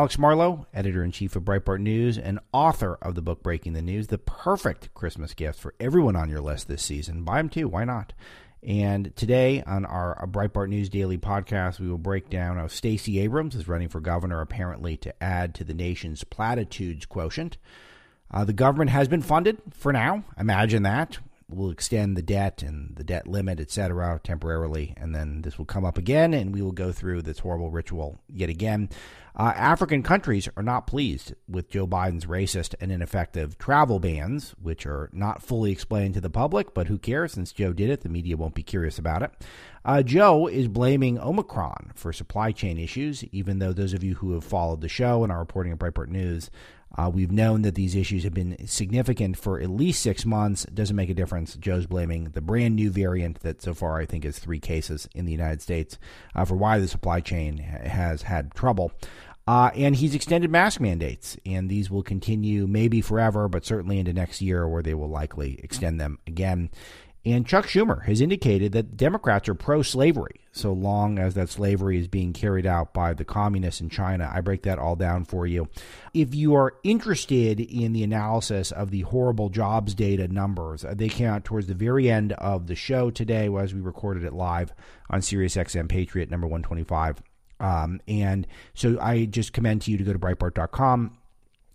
Alex Marlow, editor in chief of Breitbart News and author of the book Breaking the News, the perfect Christmas gift for everyone on your list this season. Buy them too, why not? And today on our Breitbart News Daily podcast, we will break down how Stacey Abrams is running for governor, apparently to add to the nation's platitudes quotient. Uh, the government has been funded for now. Imagine that. We'll extend the debt and the debt limit, et cetera, temporarily, and then this will come up again, and we will go through this horrible ritual yet again. Uh, African countries are not pleased with Joe Biden's racist and ineffective travel bans, which are not fully explained to the public, but who cares? Since Joe did it, the media won't be curious about it. Uh, Joe is blaming Omicron for supply chain issues, even though those of you who have followed the show and are reporting at Breitbart News uh, we've known that these issues have been significant for at least six months. Doesn't make a difference. Joe's blaming the brand new variant that so far I think is three cases in the United States uh, for why the supply chain has had trouble. Uh, and he's extended mask mandates, and these will continue maybe forever, but certainly into next year, where they will likely extend them again. And Chuck Schumer has indicated that Democrats are pro slavery, so long as that slavery is being carried out by the communists in China. I break that all down for you. If you are interested in the analysis of the horrible jobs data numbers, uh, they came out towards the very end of the show today as we recorded it live on SiriusXM Patriot number 125. Um, and so I just commend to you to go to Breitbart.com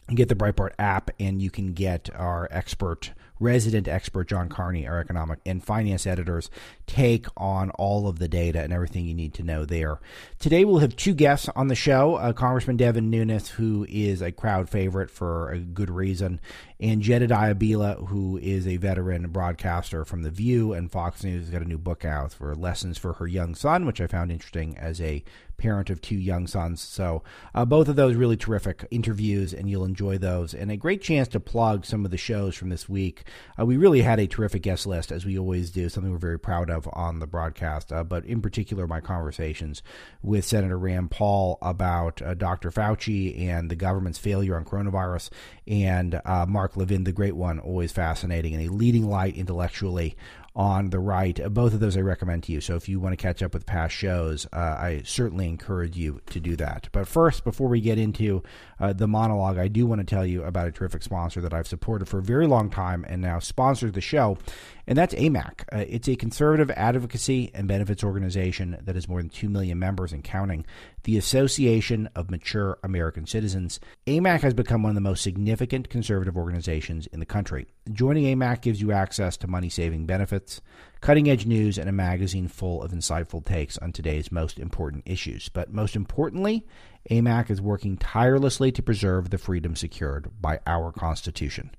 and get the Breitbart app, and you can get our expert resident expert John Carney, our economic and finance editors, take on all of the data and everything you need to know there. Today we'll have two guests on the show uh, Congressman Devin Nunes, who is a crowd favorite for a good reason, and Jedediah Bila, who is a veteran broadcaster from The View and Fox News, has got a new book out for lessons for her young son, which I found interesting as a parent of two young sons. So uh, both of those really terrific interviews, and you'll enjoy those. And a great chance to plug some of the shows from this week. Uh, we really had a terrific guest list, as we always do, something we're very proud of on the broadcast. Uh, but in particular, my conversations with Senator Rand Paul about uh, Dr. Fauci and the government's failure on coronavirus, and uh, Mark Levin, the great one, always fascinating and a leading light intellectually on the right. Both of those I recommend to you. So if you want to catch up with past shows, uh, I certainly encourage you to do that. But first, before we get into uh, the monologue, I do want to tell you about a terrific sponsor that I've supported for a very long time and now sponsors the show and that's AMAC. Uh, it's a conservative advocacy and benefits organization that has more than 2 million members and counting. The Association of Mature American Citizens. AMAC has become one of the most significant conservative organizations in the country. Joining AMAC gives you access to money saving benefits, cutting edge news, and a magazine full of insightful takes on today's most important issues. But most importantly, AMAC is working tirelessly to preserve the freedom secured by our Constitution.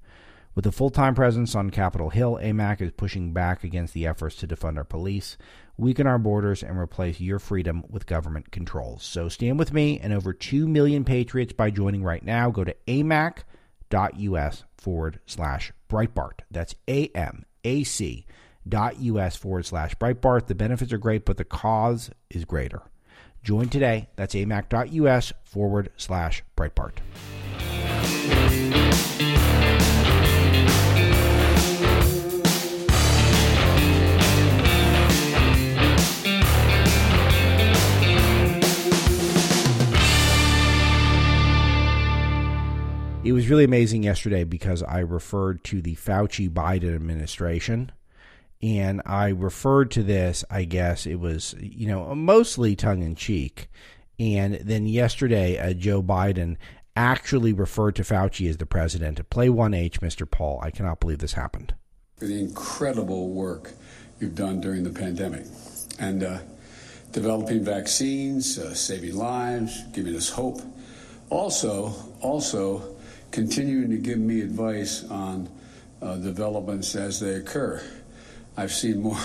With a full time presence on Capitol Hill, AMAC is pushing back against the efforts to defund our police, weaken our borders, and replace your freedom with government controls. So stand with me and over 2 million patriots by joining right now. Go to amac.us forward slash Breitbart. That's A M A C dot us forward slash Breitbart. The benefits are great, but the cause is greater. Join today. That's amac.us forward slash Breitbart. It was really amazing yesterday because I referred to the Fauci Biden administration. And I referred to this, I guess it was, you know, mostly tongue in cheek. And then yesterday, uh, Joe Biden actually referred to Fauci as the president. Play 1H, Mr. Paul. I cannot believe this happened. The incredible work you've done during the pandemic and uh, developing vaccines, uh, saving lives, giving us hope. Also, also, continuing to give me advice on uh, developments as they occur. I've seen more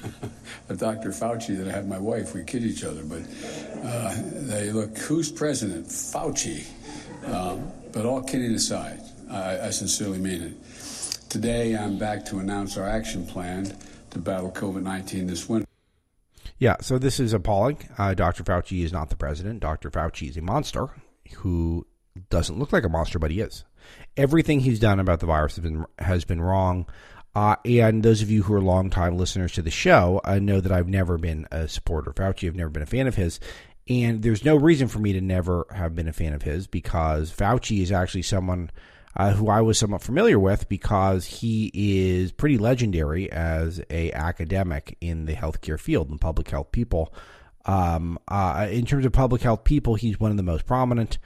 of Dr. Fauci than I have my wife. We kid each other, but uh, they look, who's president? Fauci. Um, but all kidding aside, I, I sincerely mean it. Today, I'm back to announce our action plan to battle COVID 19 this winter. Yeah, so this is appalling. Uh, Dr. Fauci is not the president. Dr. Fauci is a monster who doesn't look like a monster, but he is. Everything he's done about the virus has been has been wrong. Uh, and those of you who are longtime listeners to the show uh, know that I've never been a supporter of Fauci. I've never been a fan of his. And there's no reason for me to never have been a fan of his because Fauci is actually someone uh, who I was somewhat familiar with because he is pretty legendary as a academic in the healthcare field and public health people. Um, uh, in terms of public health people, he's one of the most prominent.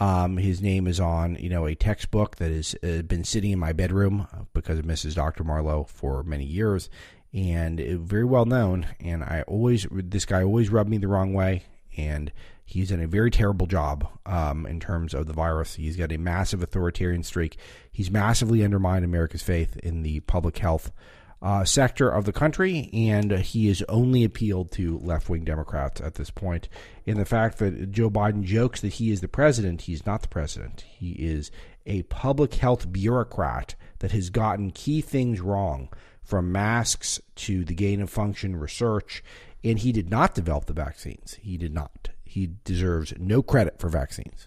Um, his name is on, you know, a textbook that has uh, been sitting in my bedroom because of Mrs. Dr. Marlow for many years, and very well known. And I always, this guy always rubbed me the wrong way, and he's done a very terrible job um, in terms of the virus. He's got a massive authoritarian streak. He's massively undermined America's faith in the public health uh, sector of the country, and he has only appealed to left wing Democrats at this point. In the fact that Joe Biden jokes that he is the president, he's not the president. He is a public health bureaucrat that has gotten key things wrong, from masks to the gain of function research, and he did not develop the vaccines. He did not. He deserves no credit for vaccines.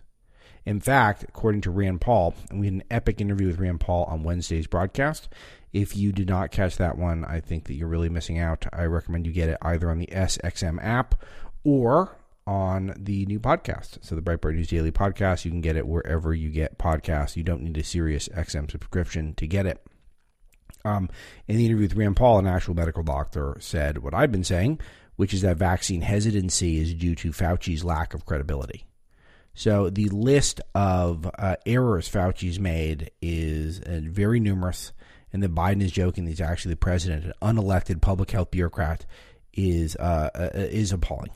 In fact, according to Rand Paul, and we had an epic interview with Rand Paul on Wednesday's broadcast, if you did not catch that one, I think that you're really missing out. I recommend you get it either on the SXM app or on the new podcast. So the Breitbart News Daily podcast, you can get it wherever you get podcasts. You don't need a Sirius XM subscription to get it. Um, in the interview with Rand Paul, an actual medical doctor said what I've been saying, which is that vaccine hesitancy is due to Fauci's lack of credibility. So the list of uh, errors Fauci's made is uh, very numerous and that Biden is joking that he's actually the president, an unelected public health bureaucrat, is uh, uh, is appalling.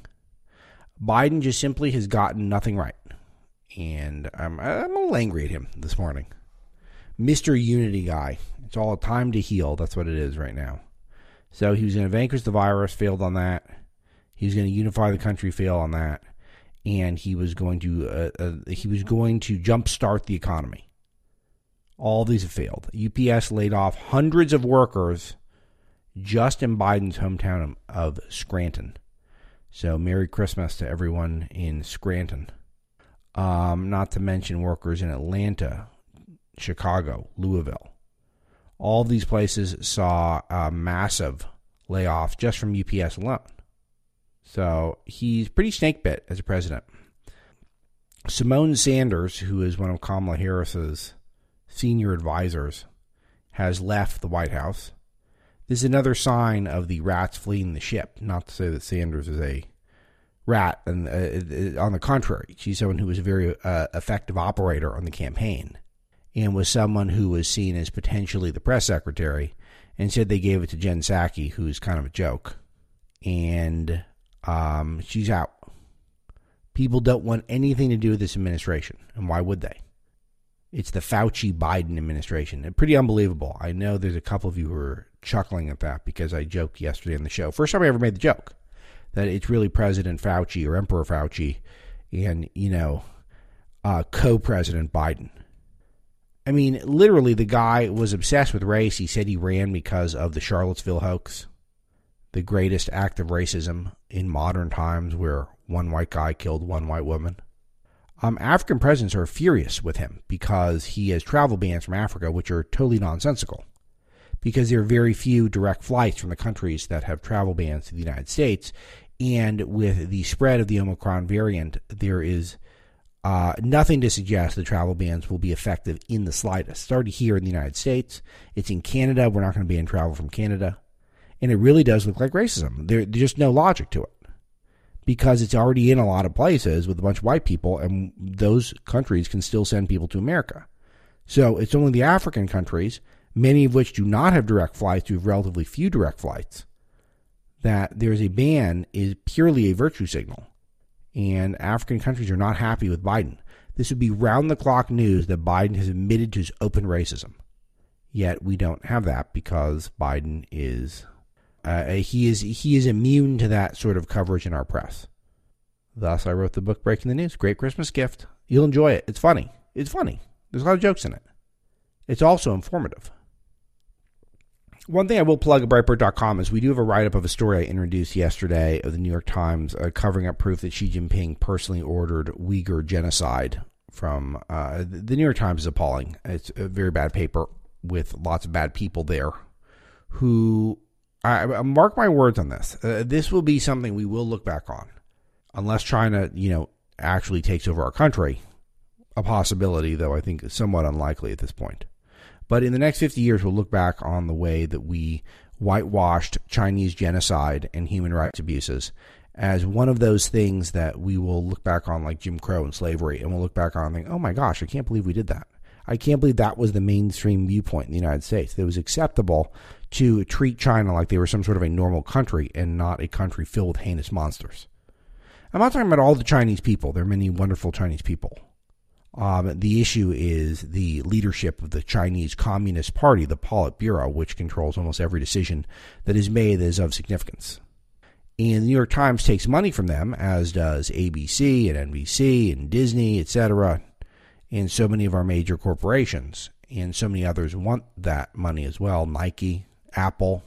Biden just simply has gotten nothing right, and I'm I'm a little angry at him this morning. Mister Unity guy, it's all a time to heal. That's what it is right now. So he was going to vanquish the virus, failed on that. He was going to unify the country, fail on that, and he was going to uh, uh, he was going to jumpstart the economy. All these have failed. UPS laid off hundreds of workers just in Biden's hometown of Scranton. So, Merry Christmas to everyone in Scranton. Um, not to mention workers in Atlanta, Chicago, Louisville. All these places saw a massive layoff just from UPS alone. So he's pretty snake bit as a president. Symone Sanders, who is one of Kamala Harris's senior advisors, has left the White House. This is another sign of the rats fleeing the ship. Not to say that Sanders is a rat, and uh, on the contrary, she's someone who was a very uh, effective operator on the campaign, and was someone who was seen as potentially the press secretary. And said they gave it to Jen Psaki, who's kind of a joke, and um, she's out. People don't want anything to do with this administration, and why would they? It's the Fauci Biden administration. Pretty unbelievable. I know there's a couple of you who are chuckling at that because I joked yesterday on the show. First time I ever made the joke that it's really President Fauci or Emperor Fauci and, you know, uh, co president Biden. I mean, literally, the guy was obsessed with race. He said he ran because of the Charlottesville hoax, the greatest act of racism in modern times where one white guy killed one white woman. Um, African presidents are furious with him because he has travel bans from Africa, which are totally nonsensical. Because there are very few direct flights from the countries that have travel bans to the United States. And with the spread of the Omicron variant, there is uh, nothing to suggest the travel bans will be effective in the slightest. It's already here in the United States. It's in Canada. We're not going to ban travel from Canada. And it really does look like racism. There, there's just no logic to it because it's already in a lot of places with a bunch of white people, and those countries can still send people to America. So it's only the African countries, many of which do not have direct flights, who have relatively few direct flights, that there's a ban is purely a virtue signal. And African countries are not happy with Biden. This would be round the clock news that Biden has admitted to his open racism. Yet we don't have that because Biden is uh, he is he is immune to that sort of coverage in our press. Thus, I wrote the book Breaking the News. Great Christmas gift. You'll enjoy it. It's funny. It's funny. There's a lot of jokes in it. It's also informative. One thing I will plug at Breitbart.com is we do have a write up of a story I introduced yesterday of the New York Times uh, covering up proof that Xi Jinping personally ordered Uyghur genocide from uh, the New York Times is appalling. It's a very bad paper with lots of bad people there who I, mark my words on this. Uh, this will be something we will look back on. unless China, you know, actually takes over our country, a possibility, though I think somewhat unlikely at this point. But in the next 50 years, we'll look back on the way that we whitewashed Chinese genocide and human rights abuses as one of those things that we will look back on like Jim Crow and slavery, and we'll look back on and think, oh my gosh, I can't believe we did that. I can't believe that was the mainstream viewpoint in the United States. That it was acceptable to treat China like they were some sort of a normal country and not a country filled with heinous monsters. I'm not talking about all the Chinese people. There are many wonderful Chinese people. Um, the issue is the leadership of the Chinese Communist Party, the Politburo, which controls almost every decision that is made that is of significance. And the New York Times takes money from them, as does ABC and NBC and Disney, etc. And so many of our major corporations. And so many others want that money as well Nike, Apple.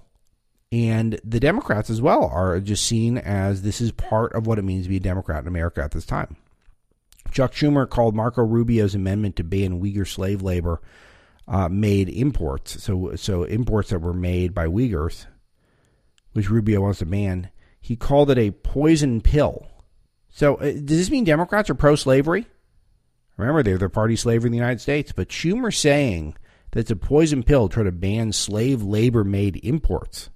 And the Democrats as well are just seen as this is part of what it means to be a Democrat in America at this time. Chuck Schumer called Marco Rubio's amendment to ban Uyghur slave labor uh, made imports, so so imports that were made by Uyghurs, which Rubio wants to ban. He called it a poison pill. So uh, does this mean Democrats are pro-slavery? Remember, they're the party slavery in the United States. But Schumer saying that it's a poison pill to try to ban slave labor-made imports.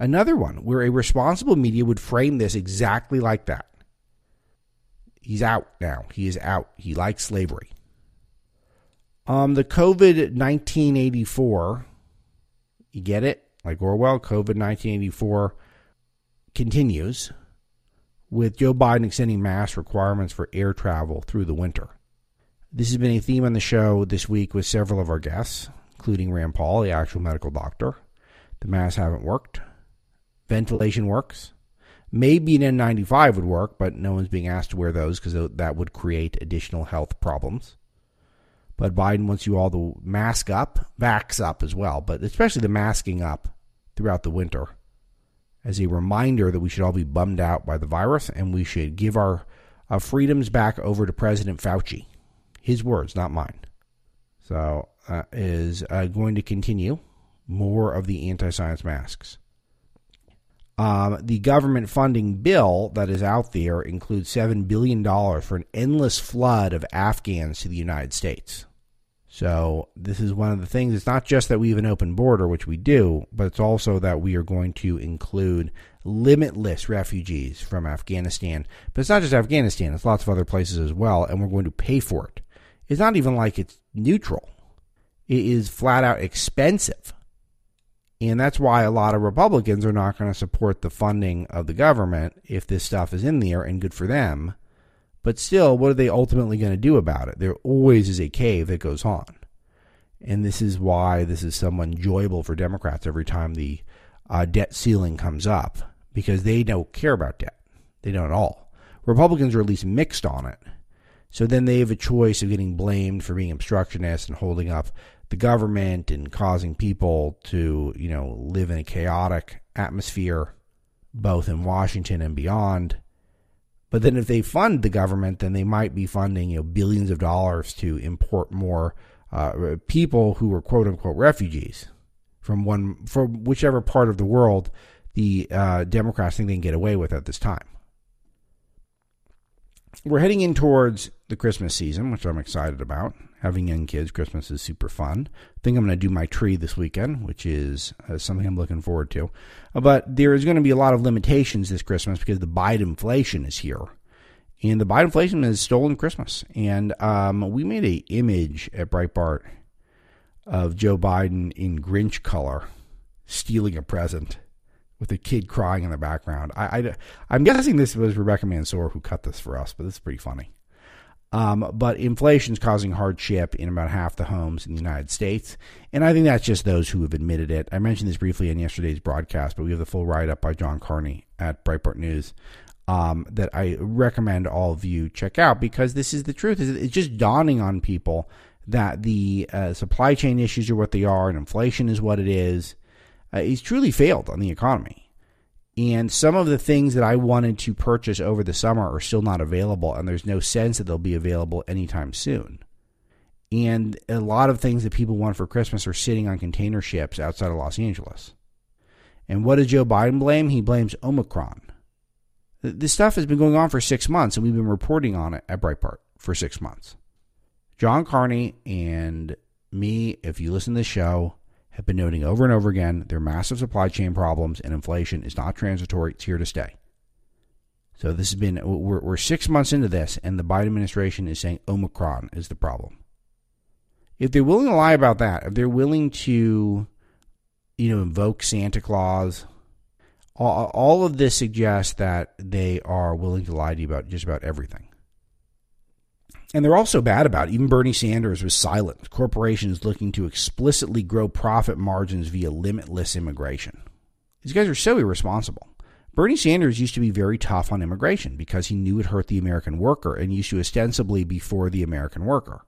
Another one where a responsible media would frame this exactly like that. He's out now. He is out. He likes slavery. Um, the COVID 1984, you get it? Like Orwell, COVID 1984 continues with Joe Biden extending mask requirements for air travel through the winter. This has been a theme on the show this week with several of our guests, including Rand Paul, the actual medical doctor. The masks haven't worked. Ventilation works. Maybe an N95 would work, but no one's being asked to wear those because that would create additional health problems. But Biden wants you all to mask up, vax up as well, but especially the masking up throughout the winter as a reminder that we should all be bummed out by the virus and we should give our uh, freedoms back over to President Fauci. His words, not mine. So, uh, is uh, going to continue more of the anti science masks. Um, the government funding bill that is out there includes $7 billion for an endless flood of Afghans to the United States. So this is one of the things. It's not just that we have an open border, which we do, but it's also that we are going to include limitless refugees from Afghanistan. But it's not just Afghanistan; it's lots of other places as well, and we're going to pay for it. It's not even like it's neutral. It is flat out expensive. And that's why a lot of Republicans are not going to support the funding of the government if this stuff is in there and good for them but still, what are they ultimately going to do about it? There always is a cave that goes on. And this is why this is so enjoyable for Democrats every time the uh, debt ceiling comes up, because they don't care about debt. They don't at all. Republicans are at least mixed on it. So then they have a choice of getting blamed for being obstructionist and holding up the government and causing people to, you know, live in a chaotic atmosphere, both in Washington and beyond but then if they fund the government, then they might be funding you know billions of dollars to import more uh, people who are quote unquote refugees from one from whichever part of the world the uh, Democrats think they can get away with at this time. We're heading in towards the Christmas season, which I'm excited about having young kids, Christmas is super fun. I think I'm going to do my tree this weekend, which is uh, something I'm looking forward to. Uh, but there is going to be a lot of limitations this Christmas because the Biden inflation is here. And the Biden inflation has stolen Christmas. And um, we made a image at Breitbart of Joe Biden in Grinch color stealing a present with a kid crying in the background. I, I, am guessing this was Rebecca Mansour who cut this for us, but it's pretty funny. Um, but inflation is causing hardship in about half the homes in the United States. And I think that's just those who have admitted it. I mentioned this briefly in yesterday's broadcast, but we have the full write up by John Carney at Breitbart News um, that I recommend all of you check out because this is the truth. It's just dawning on people that the uh, supply chain issues are what they are and inflation is what it is. Uh, he's truly failed on the economy. And some of the things that I wanted to purchase over the summer are still not available, and there's no sense that they'll be available anytime soon. And a lot of things that people want for Christmas are sitting on container ships outside of Los Angeles. And what does Joe Biden blame? He blames Omicron. This stuff has been going on for six months, and we've been reporting on it at Breitbart for six months. John Carney and me, if you listen to the show, have been noting over and over again their massive supply chain problems and inflation is not transitory, it's here to stay. So this has been, we're, we're six months into this, and the Biden administration is saying Omicron is the problem. If they're willing to lie about that, if they're willing to, you know, invoke Santa Claus, all, all of this suggests that they are willing to lie to you about just about everything. And they're also bad about it. Even Bernie Sanders was silent. Corporations looking to explicitly grow profit margins via limitless immigration. These guys are so irresponsible. Bernie Sanders used to be very tough on immigration because he knew it hurt the American worker and used to ostensibly be for the American worker.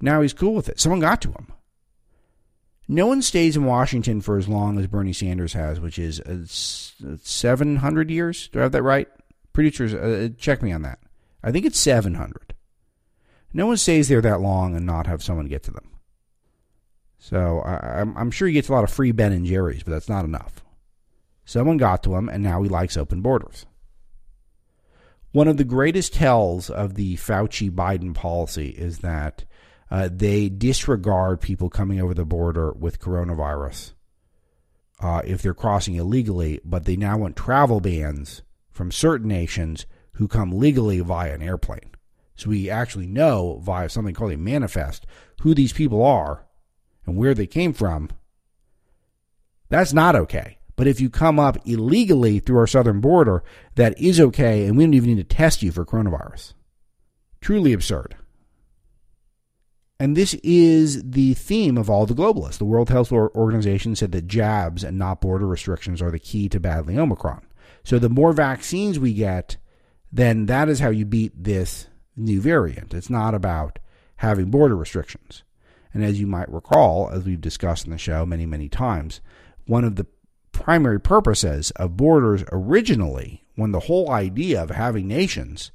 Now he's cool with it. Someone got to him. No one stays in Washington for as long as Bernie Sanders has, which is uh, 700 years. Do I have that right? Producers, uh, check me on that. I think it's 700. No one stays there that long and not have someone get to them. So I, am I'm sure he gets a lot of free Ben and Jerry's, but that's not enough. Someone got to him, and now he likes open borders. One of the greatest tells of the Fauci Biden policy is that uh, they disregard people coming over the border with coronavirus uh, if they're crossing illegally, but they now want travel bans from certain nations who come legally via an airplane. So we actually know via something called a manifest who these people are and where they came from. That's not okay. But if you come up illegally through our southern border, that is okay, and we don't even need to test you for coronavirus. Truly absurd. And this is the theme of all the globalists. The World Health Organization said that jabs and not border restrictions are the key to battling Omicron. So the more vaccines we get, then that is how you beat this new variant. It's not about having border restrictions. And as you might recall, as we've discussed in the show many, many times, one of the primary purposes of borders originally, when the whole idea of having nations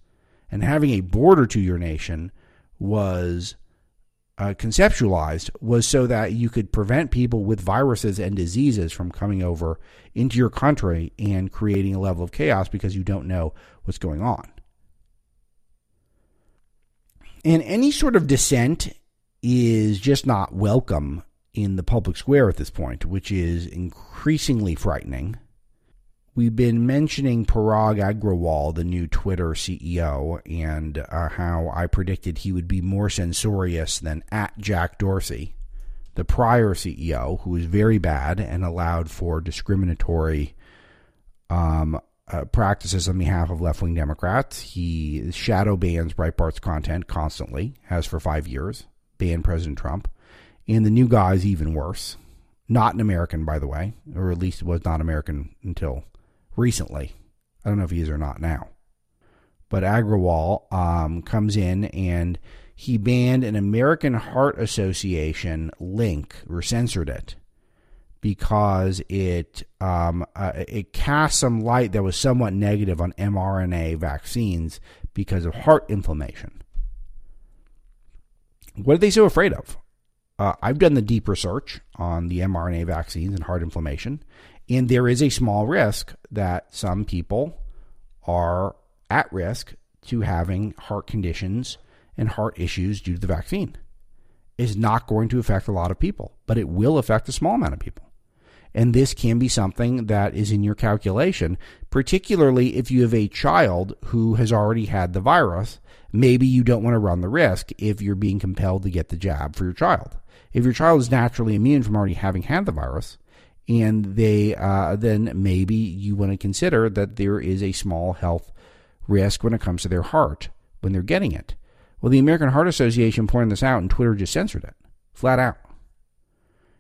and having a border to your nation was uh, conceptualized, was so that you could prevent people with viruses and diseases from coming over into your country and creating a level of chaos because you don't know what's going on. And any sort of dissent is just not welcome in the public square at this point, which is increasingly frightening. We've been mentioning Parag Agrawal, the new Twitter CEO, and uh, how I predicted he would be more censorious than at Jack Dorsey, the prior CEO, who was very bad and allowed for discriminatory um, uh, practices on behalf of left wing Democrats. He shadow bans Breitbart's content constantly, has for five years, banned President Trump. And the new guy is even worse. Not an American, by the way, or at least was not American until recently. I don't know if he is or not now. But Agrawal um, comes in and he banned an American Heart Association link or censored it because it um, uh, it cast some light that was somewhat negative on mRNA vaccines because of heart inflammation. What are they so afraid of? Uh, I've done the deep research on the mRNA vaccines and heart inflammation, and there is a small risk that some people are at risk to having heart conditions and heart issues due to the vaccine. Is not going to affect a lot of people, but it will affect a small amount of people. And this can be something that is in your calculation, particularly if you have a child who has already had the virus. Maybe you don't want to run the risk if you're being compelled to get the jab for your child. If your child is naturally immune from already having had the virus, and they uh, then maybe you want to consider that there is a small health risk when it comes to their heart when they're getting it. Well, the American Heart Association pointed this out, and Twitter just censored it flat out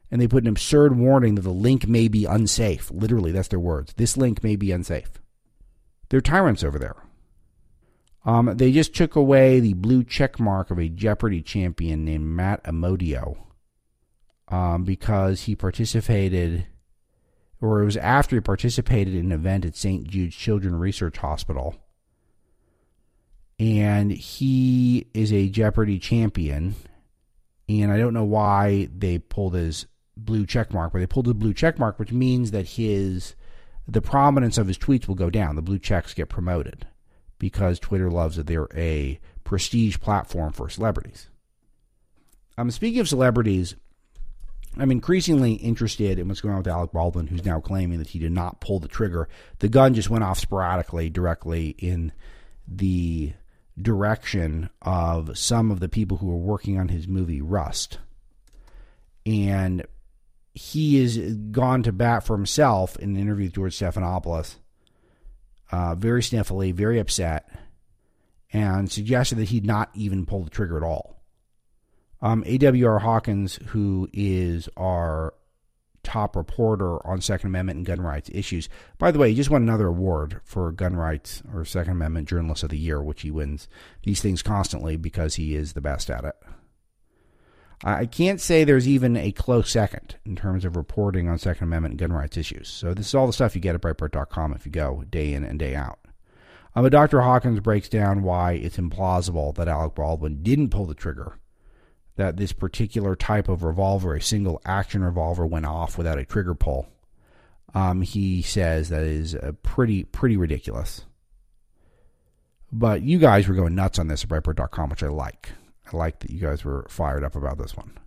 and they put an absurd warning that the link may be unsafe. Literally, that's their words. This link may be unsafe. They're tyrants over there. Um, they just took away the blue check mark of a Jeopardy champion named Matt Amodio um, because he participated, or it was after he participated in an event at St. Jude's Children's Research Hospital. And he is a Jeopardy champion. And I don't know why they pulled his blue check mark, but they pulled the blue check mark, which means that his the prominence of his tweets will go down. The blue checks get promoted because Twitter loves that they're a prestige platform for celebrities. Um, speaking of celebrities, I'm increasingly interested in what's going on with Alec Baldwin, who's now claiming that he did not pull the trigger. The gun just went off sporadically, directly in the direction of some of the people who were working on his movie Rust. And he has gone to bat for himself in an interview with George Stephanopoulos, uh, very sniffly, very upset, and suggested that he'd not even pull the trigger at all. Um, AWR Hawkins, who is our top reporter on Second Amendment and gun rights issues. By the way, he just won another award for gun rights or Second Amendment Journalist of the Year, which he wins these things constantly because he is the best at it. I can't say there's even a close second in terms of reporting on Second Amendment and gun rights issues. So this is all the stuff you get at Breitbart.com if you go day in and day out. Um, but Dr. Hawkins breaks down why it's implausible that Alec Baldwin didn't pull the trigger that this particular type of revolver, a single action revolver, went off without a trigger pull. Um, he says that is uh, pretty pretty ridiculous. But you guys were going nuts on this at Breitbart.com, which I like. I like that you guys were fired up about this one.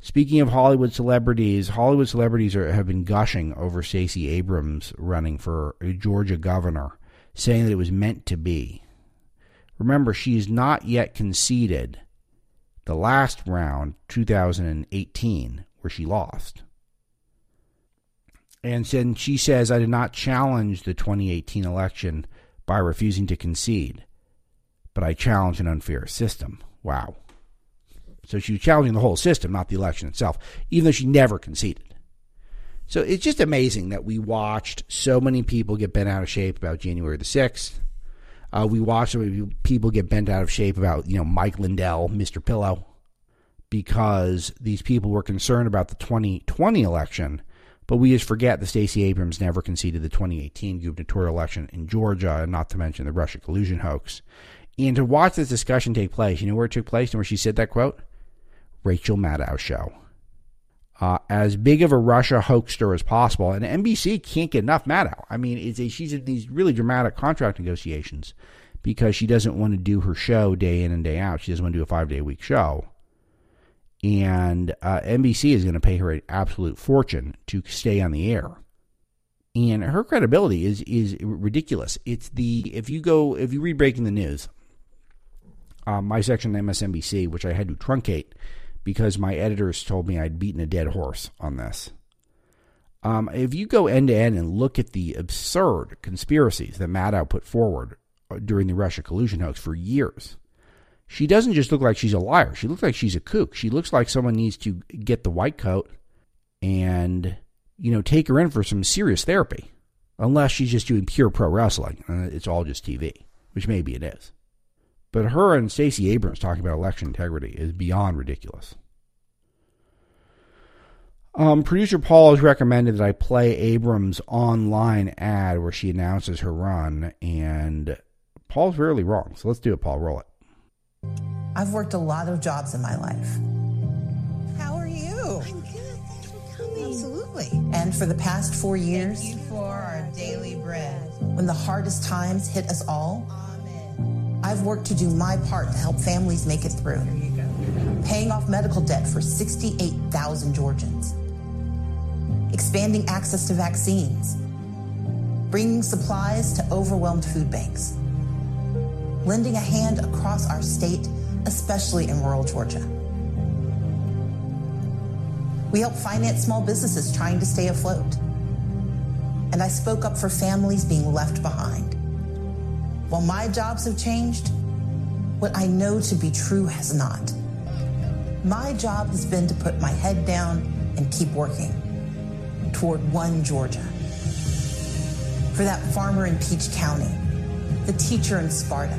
Speaking of Hollywood celebrities, Hollywood celebrities are, have been gushing over Stacey Abrams running for Georgia governor, saying that it was meant to be. Remember, she is not yet conceded the last round, 2018, where she lost. And then she says, I did not challenge the 2018 election by refusing to concede, but I challenge an unfair system. Wow. So she was challenging the whole system, not the election itself, even though she never conceded. So it's just amazing that we watched so many people get bent out of shape about January the 6th. Uh, we watched people get bent out of shape about, you know, Mike Lindell, Mr. Pillow, because these people were concerned about the 2020 election. But we just forget that Stacey Abrams never conceded the 2018 gubernatorial election in Georgia, and not to mention the Russia collusion hoax. And to watch this discussion take place, you know where it took place and where she said that quote? Rachel Maddow show. Uh, as big of a Russia hoaxer as possible, and NBC can't get enough Maddow. I mean, it's a, she's in these really dramatic contract negotiations because she doesn't want to do her show day in and day out. She doesn't want to do a five day a week show and uh, NBC is going to pay her an absolute fortune to stay on the air. And her credibility is is ridiculous. It's the if you go if you read Breaking the News, uh, my section on MSNBC, which I had to truncate because my editors told me I'd beaten a dead horse on this. Um, if you go end to end and look at the absurd conspiracies that Maddow put forward uh, during the Russia collusion hoax for years, she doesn't just look like she's a liar. She looks like she's a kook. She looks like someone needs to get the white coat and, you know, take her in for some serious therapy. Unless she's just doing pure pro wrestling. Uh, it's all just TV, which maybe it is. But her and Stacey Abrams talking about election integrity is beyond ridiculous. Um, Producer Paul has recommended that I play Abrams' online ad where she announces her run, and Paul's rarely wrong. So let's do it, Paul. Roll it. I've worked a lot of jobs in my life. How are you? I'm good. Thanks for coming. Absolutely. And for the past four years, Thank you for our daily bread. when the hardest times hit us all, Amen. I've worked to do my part to help families make it through, There you go. paying off medical debt for 68,000 Georgians, expanding access to vaccines, bringing supplies to overwhelmed food banks, lending a hand across our state, especially in rural Georgia. We help finance small businesses trying to stay afloat. And I spoke up for families being left behind. While my jobs have changed, what I know to be true has not. My job has been to put my head down and keep working toward one Georgia. For that farmer in Peach County, the teacher in Sparta,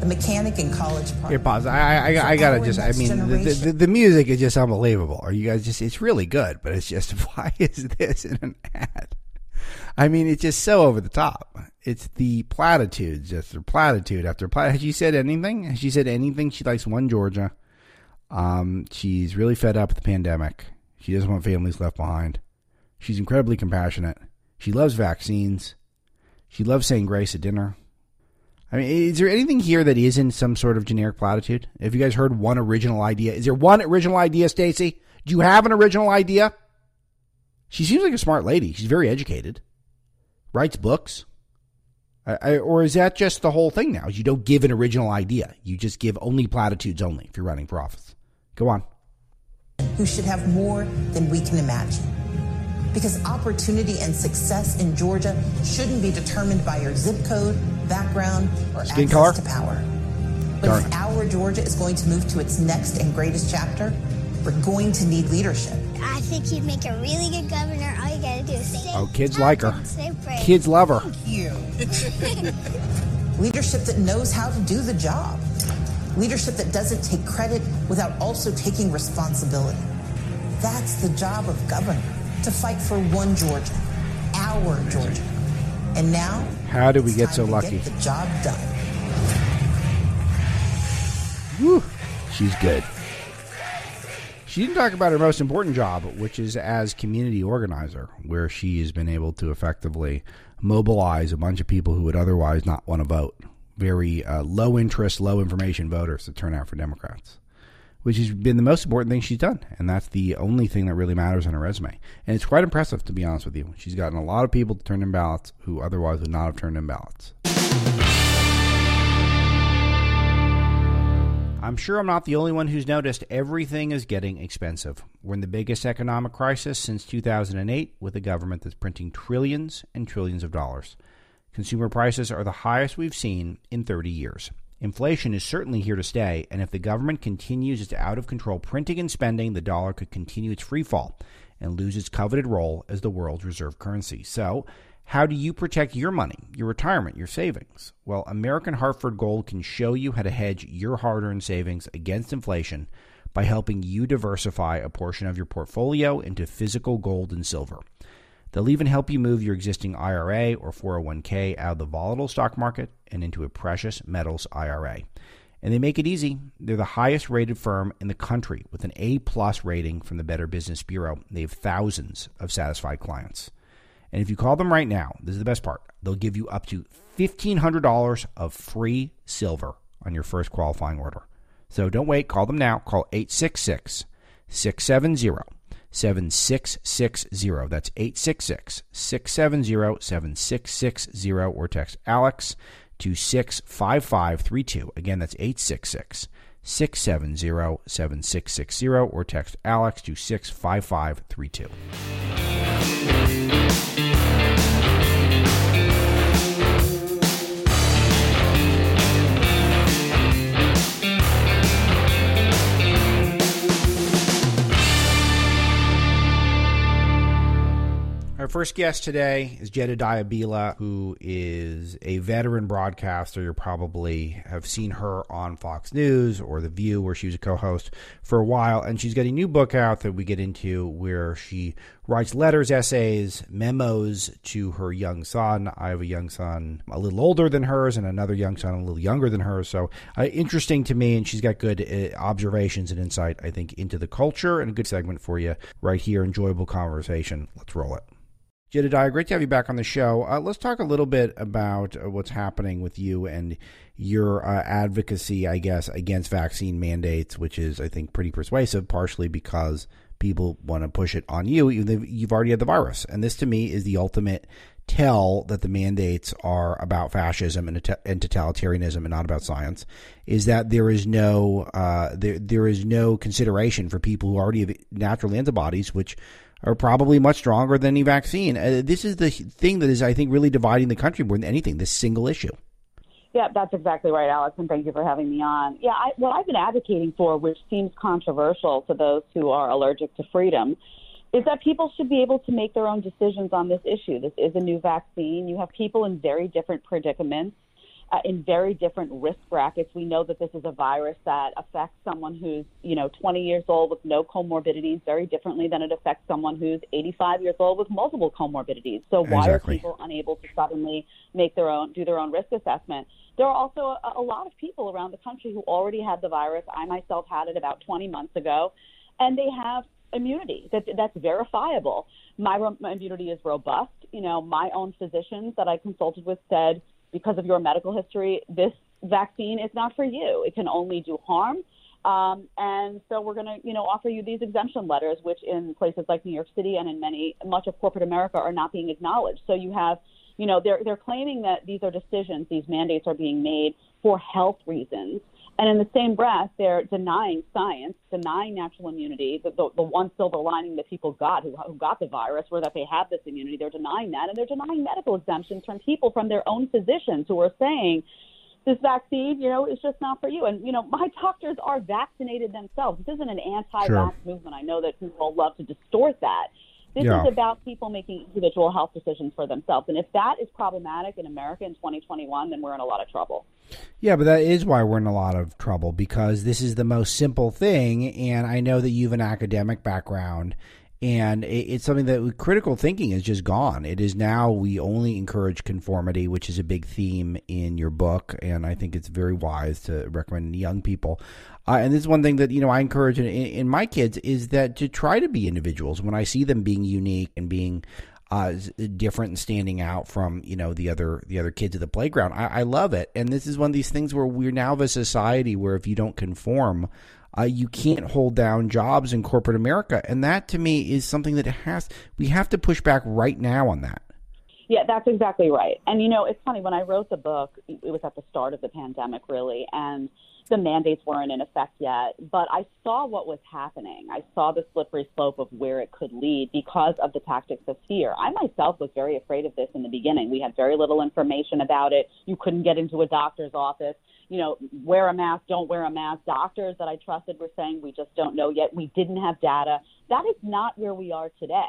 the mechanic in College Park. Here, pause. I, I, I, gotta just. I mean, the, the, the music is just unbelievable. Are you guys just? It's really good, but it's just why is this in an ad? I mean, it's just so over the top. It's the platitudes after platitude after platitude. Has she said anything? Has she said anything? She likes one Georgia. Um, she's really fed up with the pandemic. She doesn't want families left behind. She's incredibly compassionate. She loves vaccines. She loves saying grace at dinner. I mean, is there anything here that isn't some sort of generic platitude? Have you guys heard one original idea? Is there one original idea, Stacy? Do you have an original idea? She seems like a smart lady. She's very educated. Writes books. I, I, or is that just the whole thing now? You don't give an original idea. You just give only platitudes only if you're running for office. Go on. Who should have more than we can imagine. Because opportunity and success in Georgia shouldn't be determined by your zip code, background, or Skin access color? to power. But Darn if our Georgia is going to move to its next and greatest chapter, we're going to need leadership. I think you'd make a really good governor. All you gotta do is say. Oh, kids like her. Say praise. Kids love her. You. leadership that knows how to do the job. Leadership that doesn't take credit without also taking responsibility. That's the job of governor, to fight for one Georgia, our Georgia. And now, How did we it's get so lucky? Get the job done. Whew, she's good. She didn't talk about her most important job, which is as community organizer, where she has been able to effectively mobilize a bunch of people who would otherwise not want to vote. Very uh, low interest, low information voters to turn out for Democrats, which has been the most important thing she's done. And that's the only thing that really matters on her resume. And it's quite impressive, to be honest with you. She's gotten a lot of people to turn in ballots who otherwise would not have turned in ballots. I'm sure I'm not the only one who's noticed everything is getting expensive. We're in the biggest economic crisis since 2008 with a government that's printing trillions and trillions of dollars. Consumer prices are the highest we've seen in 30 years. Inflation is certainly here to stay, and if the government continues its out of control printing and spending, the dollar could continue its free fall and lose its coveted role as the world's reserve currency. So, how do you protect your money, your retirement, your savings? Well, American Hartford Gold can show you how to hedge your hard earned savings against inflation by helping you diversify a portion of your portfolio into physical gold and silver. They'll even help you move your existing IRA or 401k out of the volatile stock market and into a precious metals IRA. And they make it easy. They're the highest rated firm in the country with an A plus rating from the Better Business Bureau. They have thousands of satisfied clients. And if you call them right now, this is the best part. They'll give you up to $1,500 of free silver on your first qualifying order. So don't wait. Call them now. Call 866 670 7660. That's 866 670 7660 or text Alex to 65532. Again, that's 866 670 7660 or text Alex to 65532. First guest today is Jedediah Bila, who is a veteran broadcaster. You probably have seen her on Fox News or The View, where she was a co host for a while. And she's got a new book out that we get into where she writes letters, essays, memos to her young son. I have a young son a little older than hers and another young son a little younger than hers. So uh, interesting to me. And she's got good uh, observations and insight, I think, into the culture and a good segment for you right here. Enjoyable conversation. Let's roll it. Jedediah, great to have you back on the show. Uh, let's talk a little bit about uh, what's happening with you and your uh, advocacy, I guess, against vaccine mandates, which is, I think, pretty persuasive, partially because people want to push it on you, even you've already had the virus. And this, to me, is the ultimate tell that the mandates are about fascism and, and totalitarianism and not about science. Is that there is no uh, there there is no consideration for people who already have natural antibodies, which are probably much stronger than any vaccine. Uh, this is the thing that is, I think, really dividing the country more than anything. This single issue. Yeah, that's exactly right, Alex, and thank you for having me on. Yeah, I, what I've been advocating for, which seems controversial to those who are allergic to freedom, is that people should be able to make their own decisions on this issue. This is a new vaccine. You have people in very different predicaments, uh, in very different risk brackets. We know that this is a virus that affects someone who's, you know, 20 years old with no comorbidities very differently than it affects someone who's 85 years old with multiple comorbidities. So why Exactly. are people unable to suddenly make their own, do their own risk assessment? There are also a, a lot of people around the country who already had the virus. I myself had it about 20 months ago, and they have immunity that that's verifiable. My, my immunity is robust. You know, my own physicians that I consulted with said because of your medical history, this vaccine is not for you. It can only do harm. Um, and so we're going to, you know, offer you these exemption letters, which in places like New York City and in many much of corporate America are not being acknowledged. So you have, you know, they're they're claiming that these are decisions, these mandates are being made for health reasons. And in the same breath, they're denying science, denying natural immunity. The, the, the one silver lining that people got who, who got the virus were that they have this immunity. They're denying that, and they're denying medical exemptions from people from their own physicians who are saying this vaccine, you know, is just not for you. And, you know, my doctors are vaccinated themselves. This isn't an anti vax sure. movement. I know that people love to distort that. This yeah. is about people making individual health decisions for themselves. And if that is problematic in America in 2021, then we're in a lot of trouble. Yeah, but that is why we're in a lot of trouble because this is the most simple thing. And I know that you have an academic background and it's something that critical thinking is just gone. It is now we only encourage conformity, which is a big theme in your book, and I think it's very wise to recommend young people. Uh, and this is one thing that you know I encourage in, in, my kids is that to try to be individuals when I see them being unique and being uh, different and standing out from you know the other the other kids at the playground. I, I love it, and this is one of these things where we're now of a society where if you don't conform uh, you can't hold down jobs in corporate America, and that to me is something that has we have to push back right now on that. Yeah, that's exactly right. And you know, it's funny when I wrote the book, it was at the start of the pandemic, really, and the mandates weren't in effect yet, but I saw what was happening. I saw the slippery slope of where it could lead because of the tactics of fear. I myself was very afraid of this in the beginning. We had very little information about it. You couldn't get into a doctor's office you know, wear a mask, don't wear a mask. Doctors that I trusted were saying we just don't know yet. We didn't have data. That is not where we are today.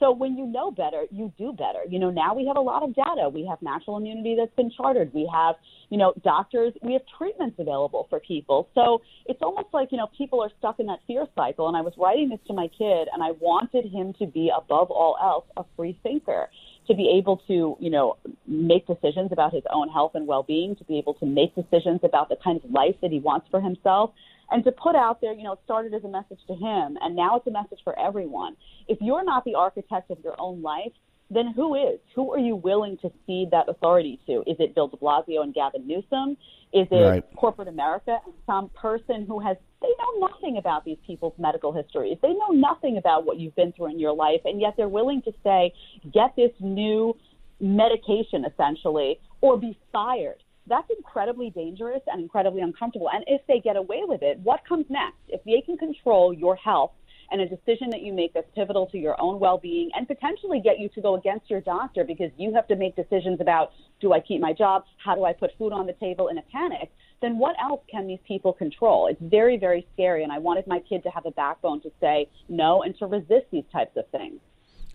So when you know better, you do better. You know, now we have a lot of data. We have natural immunity that's been chartered. We have, you know, doctors, we have treatments available for people. So it's almost like, you know, people are stuck in that fear cycle. And I was writing this to my kid and I wanted him to be above all else a free thinker to be able to, you know, make decisions about his own health and well-being, to be able to make decisions about the kind of life that he wants for himself, and to put out there, you know, it started as a message to him, and now it's a message for everyone. If you're not the architect of your own life, then who is? Who are you willing to cede that authority to? Is it Bill de Blasio and Gavin Newsom? Is it right. corporate America and some person who has, they know nothing about these people's medical histories. They know nothing about what you've been through in your life, and yet they're willing to say, get this new medication essentially, or be fired. That's incredibly dangerous and incredibly uncomfortable. And if they get away with it, what comes next? If they can control your health and a decision that you make that's pivotal to your own well-being and potentially get you to go against your doctor because you have to make decisions about do I keep my job? How do I put food on the table in a panic? Then what else can these people control? It's very, very scary. And I wanted my kid to have a backbone to say no and to resist these types of things.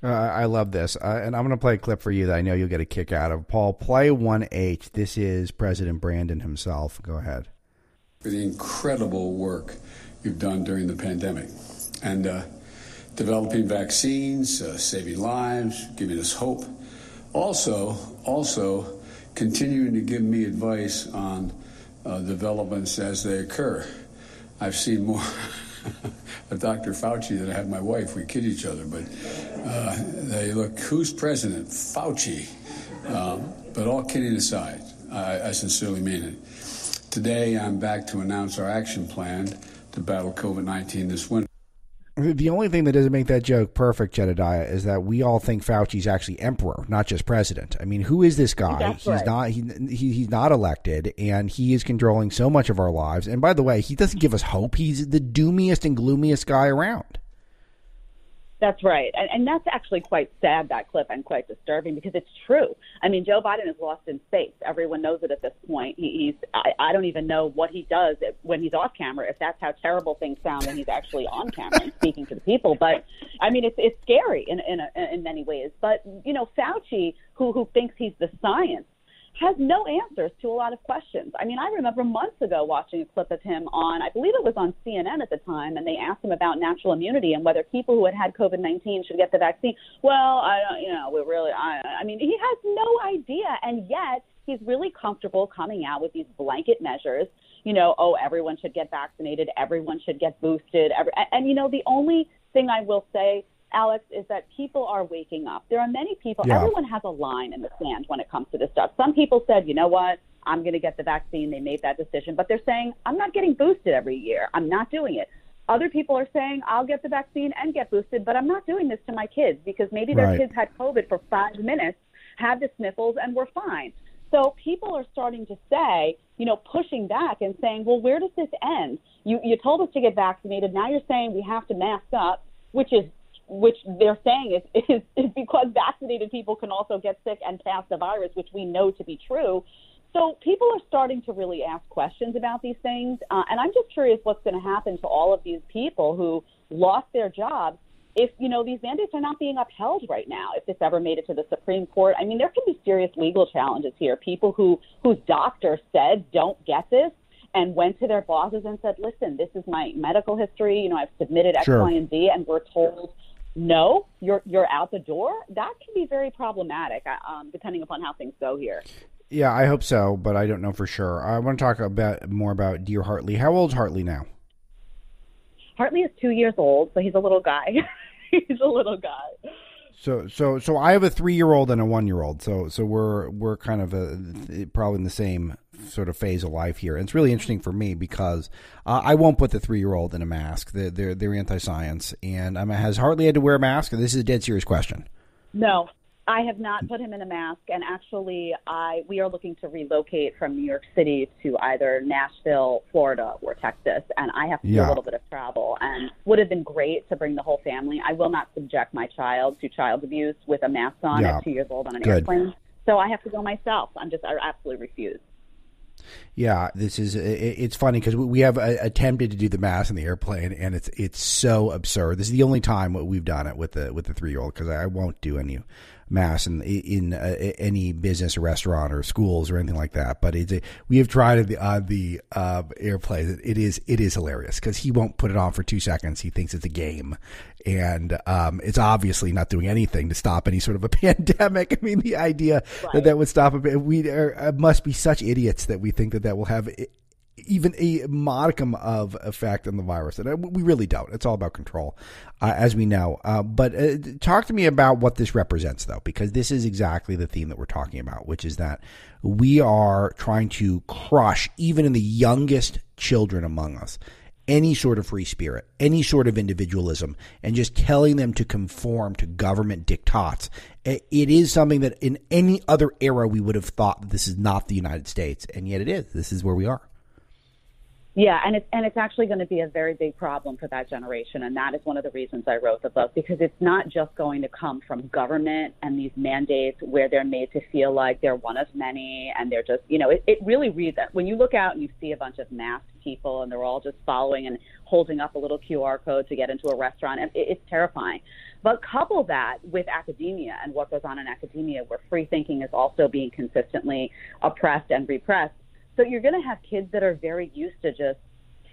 Uh, I love this. Uh, and I'm going to play a clip for you that I know you'll get a kick out of. Paul, play 1H. This is President Brandon himself. Go ahead. For the incredible work you've done during the pandemic and uh, developing vaccines, uh, saving lives, giving us hope. Also, also continuing to give me advice on uh, developments as they occur. I've seen more of Dr. Fauci that I have my wife. We kid each other, but uh, they look, who's president? Fauci. Um, but all kidding aside, I, I sincerely mean it. Today, I'm back to announce our action plan to battle COVID 19 this winter. The only thing that doesn't make that joke perfect, Jedediah, is that we all think Fauci's actually emperor, not just president. I mean, who is this guy? That's he's right. not he, he, he's not elected, and he is controlling so much of our lives. And by the way, he doesn't give us hope. He's the doomiest and gloomiest guy around. That's right. And, and that's actually quite sad, that clip, and quite disturbing because it's true. I mean, Joe Biden is lost in space. Everyone knows it at this point. He, he's, I, I don't even know what he does when he's off camera, if that's how terrible things sound when he's actually on camera and speaking to the people. But I mean, it's, it's scary in, in, a, in many ways. But, you know, Fauci, who, who thinks he's the science, has no answers to a lot of questions. I mean, I remember months ago watching a clip of him on, I believe it was on CNN at the time, and they asked him about natural immunity and whether people who had had COVID 19 should get the vaccine. Well, I don't, you know, we really, I, I mean, he has no idea, and yet he's really comfortable coming out with these blanket measures you know, oh, everyone should get vaccinated, everyone should get boosted. Every, and, and, you know, the only thing I will say, Alex, is that people are waking up. There are many people, Yeah. everyone has a line in the sand when it comes to this stuff. Some people said, you know what, I'm going to get the vaccine. They made that decision, but they're saying, I'm not getting boosted every year. I'm not doing it. Other people are saying, I'll get the vaccine and get boosted, but I'm not doing this to my kids because maybe their Right. kids had COVID for five minutes, had the sniffles, and were fine. So people are starting to say, you know, pushing back and saying, well, where does this end? You, you told us to get vaccinated. Now you're saying we have to mask up, which is which they're saying is, is, is because vaccinated people can also get sick and pass the virus, which we know to be true. So people are starting to really ask questions about these things. Uh, and I'm just curious what's going to happen to all of these people who lost their jobs if, you know, these mandates are not being upheld right now, if this ever made it to the Supreme Court. I mean, there can be serious legal challenges here. People who, whose doctor said don't get this and went to their bosses and said, listen, this is my medical history. You know, I've submitted X, Sure. Y, and Z, and we're told no, you're you're out the door. That can be very problematic, uh, um, depending upon how things go here. Yeah, I hope so, but I don't know for sure. I want to talk about more about dear Hartley. How old's Hartley now? Hartley is two years old, so he's a little guy. he's a little guy. So, so, so I have a three-year-old and a one-year-old. So, so we're we're kind of a, probably in the same sort of phase of life here. And it's really interesting for me because uh, I won't put the three-year-old in a mask. They're they're, they're anti-science, and um, has Hartley had to wear a mask? This is a dead serious question. No, I have not put him in a mask, and actually, I we are looking to relocate from New York City to either Nashville, Florida, or Texas, and I have to do a little bit of travel. And would have been great to bring the whole family. I will not subject my child to child abuse with a mask on Yeah. at two years old on an Good. airplane. So I have to go myself. I'm just I absolutely refuse. Yeah, this is it, it's funny because we have uh, attempted to do the mask in the airplane, and it's it's so absurd. This is the only time we've done it with the with the three year old because I won't do any mass in in uh, any business or restaurant or schools or anything like that. But it's a, we have tried it on the uh, airplane. It is it is hilarious because he won't put it on for two seconds. He thinks it's a game, and um, it's obviously not doing anything to stop any sort of a pandemic. I mean, the idea that that would stop a we are, uh, must be such idiots that we think that that will have. Even a modicum of effect on the virus, and uh, we really don't. It's all about control, uh, as we know. Uh, but uh, talk to me about what this represents, though, because this is exactly the theme that we're talking about, which is that we are trying to crush, even in the youngest children among us, any sort of free spirit, any sort of individualism, and just telling them to conform to government diktats. It is something that in any other era we would have thought this is not the United States, and yet it is. This is where we are. Yeah, and it's and it's actually going to be a very big problem for that generation, and that is one of the reasons I wrote the book because it's not just going to come from government and these mandates where they're made to feel like they're one of many and they're just you know it, it really reads that when you look out and you see a bunch of masked people and they're all just following and holding up a little QR code to get into a restaurant, it, it's terrifying. But couple that with academia and what goes on in academia, where free thinking is also being consistently oppressed and repressed. So you're going to have kids that are very used to just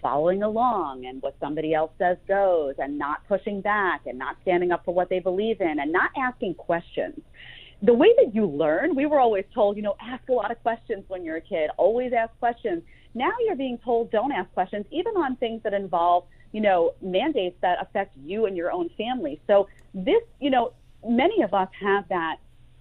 following along and what somebody else says goes and not pushing back and not standing up for what they believe in and not asking questions. The way that you learn, we were always told, you know, ask a lot of questions when you're a kid, always ask questions. Now you're being told don't ask questions, even on things that involve, you know, mandates that affect you and your own family. So this, you know, many of us have that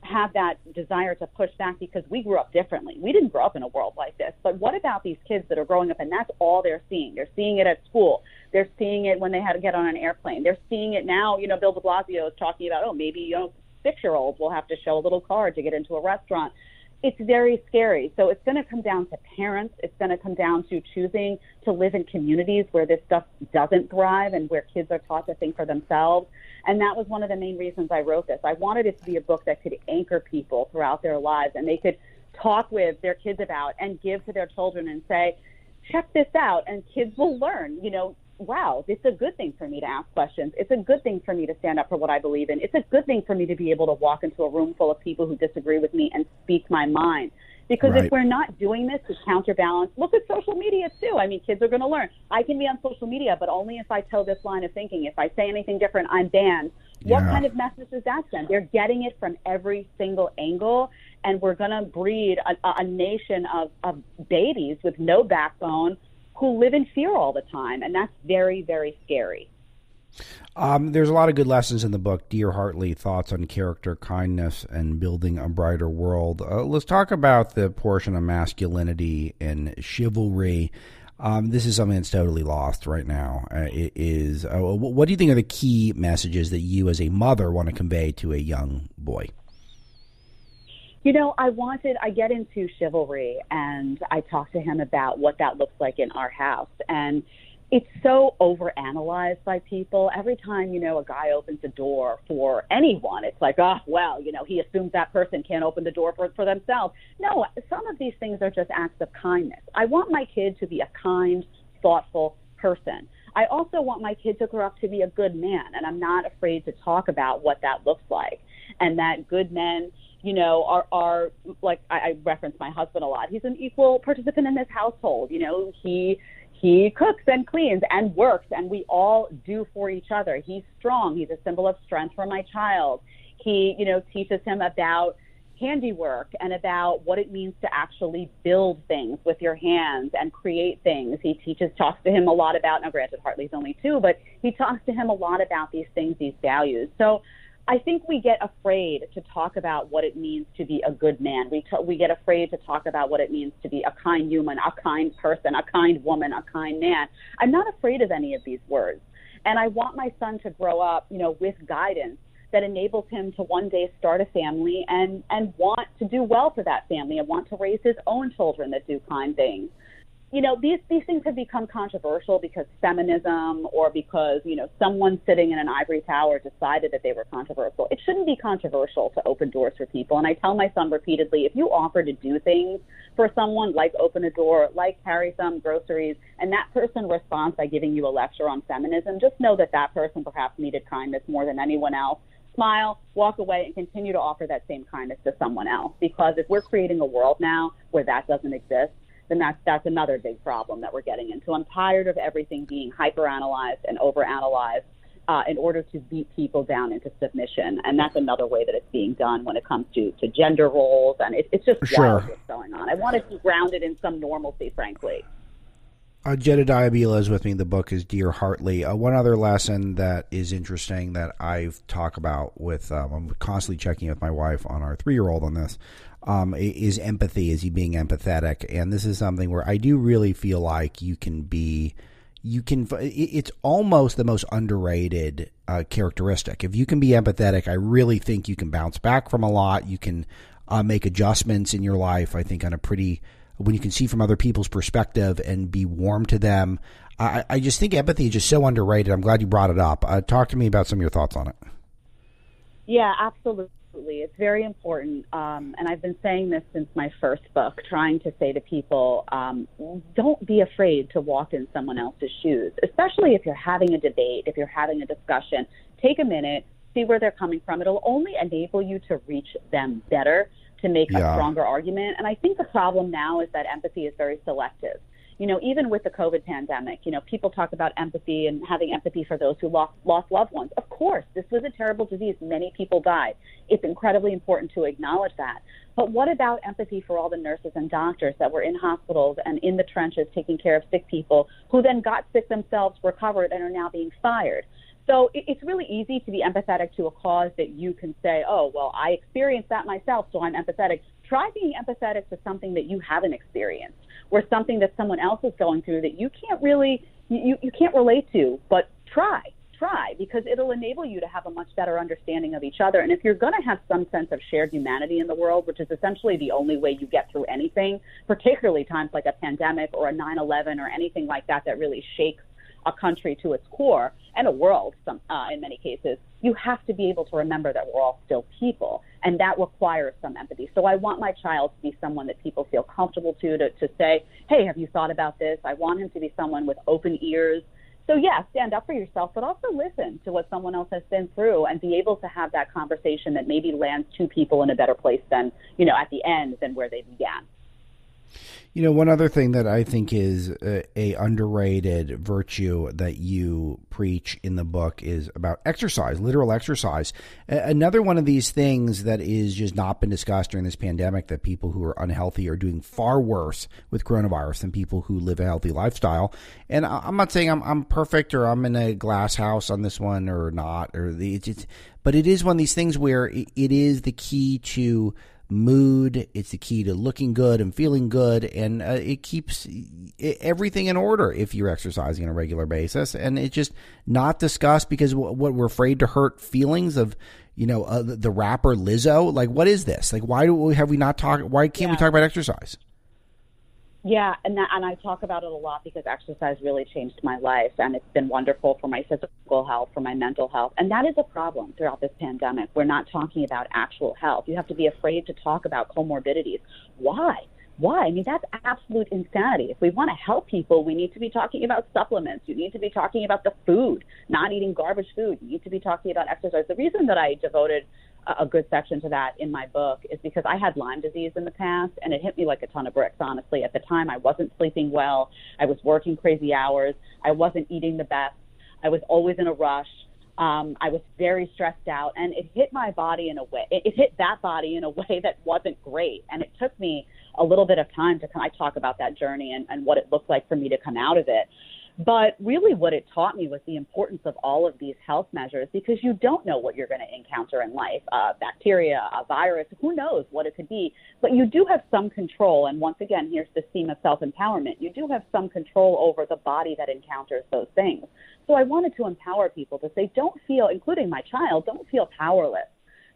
have that desire to push back because we grew up differently. We didn't grow up in a world like this. But what about these kids that are growing up and that's all they're seeing? They're seeing it at school. They're seeing it when they had to get on an airplane. They're seeing it now. You know, Bill de Blasio is talking about, oh, maybe, you know, six year olds will have to show a little card to get into a restaurant. It's very scary. So it's going to come down to parents. It's going to come down to choosing to live in communities where this stuff doesn't thrive and where kids are taught to think for themselves. And that was one of the main reasons I wrote this. I wanted it to be a book that could anchor people throughout their lives and they could talk with their kids about and give to their children and say, check this out. And kids will learn, you know, wow, it's a good thing for me to ask questions. It's a good thing for me to stand up for what I believe in. It's a good thing for me to be able to walk into a room full of people who disagree with me and speak my mind. Because Right. if we're not doing this to counterbalance, look at social media too. I mean, kids are going to learn. I can be on social media, but only if I tell this line of thinking. If I say anything different, I'm banned. What Yeah. kind of message does that send? They're getting it from every single angle, and we're going to breed a, a nation of, of babies with no backbone who live in fear all the time, and that's very, very scary. Um, there's a lot of good lessons in the book. Dear Hartley, thoughts on character, kindness, and building a brighter world. Uh, let's talk about the portion of masculinity and chivalry. Um, this is something that's totally lost right now. Uh, it is. Uh, what do you think are the key messages that you, as a mother, want to convey to a young boy? You know, I wanted, I get into chivalry and I talk to him about what that looks like in our house. And it's so overanalyzed by people. Every time, you know, a guy opens a door for anyone, it's like, oh, well, you know, he assumes that person can't open the door for, for themselves. No, some of these things are just acts of kindness. I want my kid to be a kind, thoughtful person. I also want my kid to grow up to be a good man, and I'm not afraid to talk about what that looks like. And that good men, you know, are are like I, I reference my husband a lot. He's an equal participant in this household. You know, he he cooks and cleans and works, and we all do for each other. He's strong. He's a symbol of strength for my child. He, you know, teaches him about handiwork and about what it means to actually build things with your hands and create things. He teaches, talks to him a lot about, now granted, Hartley's only two, but he talks to him a lot about these things, these values. So I think we get afraid to talk about what it means to be a good man. We, t- we get afraid to talk about what it means to be a kind human, a kind person, a kind woman, a kind man. I'm not afraid of any of these words. And I want my son to grow up, you know, with guidance that enables him to one day start a family and and want to do well for that family and want to raise his own children that do kind things. You know, these these things have become controversial because feminism or because, you know, someone sitting in an ivory tower decided that they were controversial. It shouldn't be controversial to open doors for people. And I tell my son repeatedly, if you offer to do things for someone like open a door, like carry some groceries, and that person responds by giving you a lecture on feminism, just know that that person perhaps needed kindness more than anyone else smile, walk away, and continue to offer that same kindness to someone else. Because if we're creating a world now where that doesn't exist, then that's that's another big problem that we're getting into. I'm tired of everything being hyperanalyzed and overanalyzed uh, in order to beat people down into submission, and that's another way that it's being done when it comes to to gender roles, and it, it's just Sure. wild what's going on. I want it to be grounded in some normalcy, frankly. Uh, Jedediah Bila is with me. The book is Dear Hartley. Uh, one other lesson that is interesting that I've talked about with, um, I'm constantly checking with my wife on our three year old on this, um, is empathy. Is he being empathetic? And this is something where I do really feel like you can be, you can, it's almost the most underrated uh, characteristic. If you can be empathetic, I really think you can bounce back from a lot. You can uh, make adjustments in your life, I think, on a pretty, when you can see from other people's perspective and be warm to them. I, I just think empathy is just so underrated. I'm glad you brought it up. Uh, talk to me about some of your thoughts on it. Yeah, absolutely. It's very important. Um, and I've been saying this since my first book, trying to say to people, um, don't be afraid to walk in someone else's shoes, especially if you're having a debate, if you're having a discussion. Take a minute, see where they're coming from. It'll only enable you to reach them better, to make Yeah. a stronger argument. And I think the problem now is that empathy is very selective you know, even with the COVID pandemic, you know, people talk about empathy and having empathy for those who lost lost loved ones. Of course, this was a terrible disease. Many people died. It's incredibly important to acknowledge that. But what about empathy for all the nurses and doctors that were in hospitals and in the trenches taking care of sick people who then got sick themselves, recovered, and are now being fired? So it's really easy to be empathetic to a cause that you can say, oh, well, I experienced that myself, so I'm empathetic. Try being empathetic to something that you haven't experienced or something that someone else is going through that you can't really, you, you can't relate to, but try, try, because it'll enable you to have a much better understanding of each other. And if you're going to have some sense of shared humanity in the world, which is essentially the only way you get through anything, particularly times like a pandemic or a 9 11 or anything like that that really shakes a country to its core and a world some, uh, in many cases, you have to be able to remember that we're all still people. And that requires some empathy. So I want my child to be someone that people feel comfortable to, to, to say, hey, have you thought about this? I want him to be someone with open ears. So, yeah, stand up for yourself, but also listen to what someone else has been through and be able to have that conversation that maybe lands two people in a better place than, you know, at the end than where they began. You know, one other thing that I think is a, a, underrated virtue that you preach in the book is about exercise, literal exercise. A- another one of these things that is just not been discussed during this pandemic that people who are unhealthy are doing far worse with coronavirus than people who live a healthy lifestyle. And I, am not saying I'm, I'm perfect or I'm in a glass house on this one or not, or the, it's, it's but it is one of these things where it, it is the key to mood. It's the key to looking good and feeling good, and uh, it keeps everything in order if you're exercising on a regular basis. And it's just not discussed because what we're afraid to hurt feelings of. You know uh, the, rapper Lizzo. Like, what is this? Like, why do we, have we not talked? Why can't yeah. we talk about exercise? Yeah, and that, and I talk about it a lot because exercise really changed my life, and it's been wonderful for my physical health, for my mental health, and that is a problem throughout this pandemic. We're not talking about actual health. You have to be afraid to talk about comorbidities. Why? Why? I mean, that's absolute insanity. If we want to help people, we need to be talking about supplements. You need to be talking about the food, not eating garbage food. You need to be talking about exercise. The reason that I devoted a good section to that in my book is because I had Lyme disease in the past and it hit me like a ton of bricks, honestly. At the time, I wasn't sleeping well. I was working crazy hours. I wasn't eating the best. I was always in a rush. Um, I was very stressed out and it hit my body in a way, it, it hit that body in a way that wasn't great. And it took me a little bit of time to kind of talk about that journey and, and what it looked like for me to come out of it. But really, what it taught me was the importance of all of these health measures because you don't know what you're going to encounter in life uh, bacteria, a virus, who knows what it could be. But you do have some control. And once again, here's the theme of self empowerment you do have some control over the body that encounters those things. So I wanted to empower people to say, don't feel, including my child, don't feel powerless.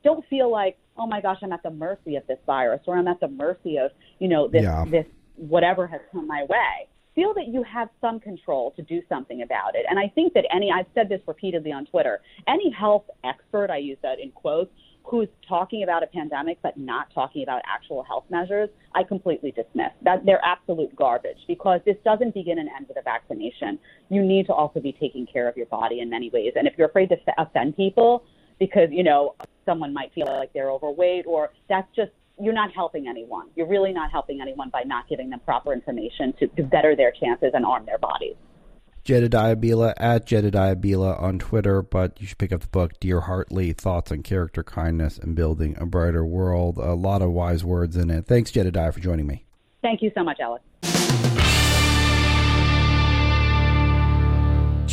Don't feel like, oh my gosh, I'm at the mercy of this virus or I'm at the mercy of, you know, this, yeah. this whatever has come my way feel that you have some control to do something about it. And I think that any, I've said this repeatedly on Twitter, any health expert, I use that in quotes, who's talking about a pandemic but not talking about actual health measures, I completely dismiss. That they're absolute garbage because this doesn't begin and end with a vaccination. You need to also be taking care of your body in many ways. And if you're afraid to offend people because, you know, someone might feel like they're overweight or that's just you're not helping anyone. You're really not helping anyone by not giving them proper information to, to better their chances and arm their bodies. Jedediah Bila at Jedediah Bila on Twitter, but you should pick up the book, Dear Hartley Thoughts on Character, Kindness, and Building a Brighter World. A lot of wise words in it. Thanks, Jedediah, for joining me. Thank you so much, Alex.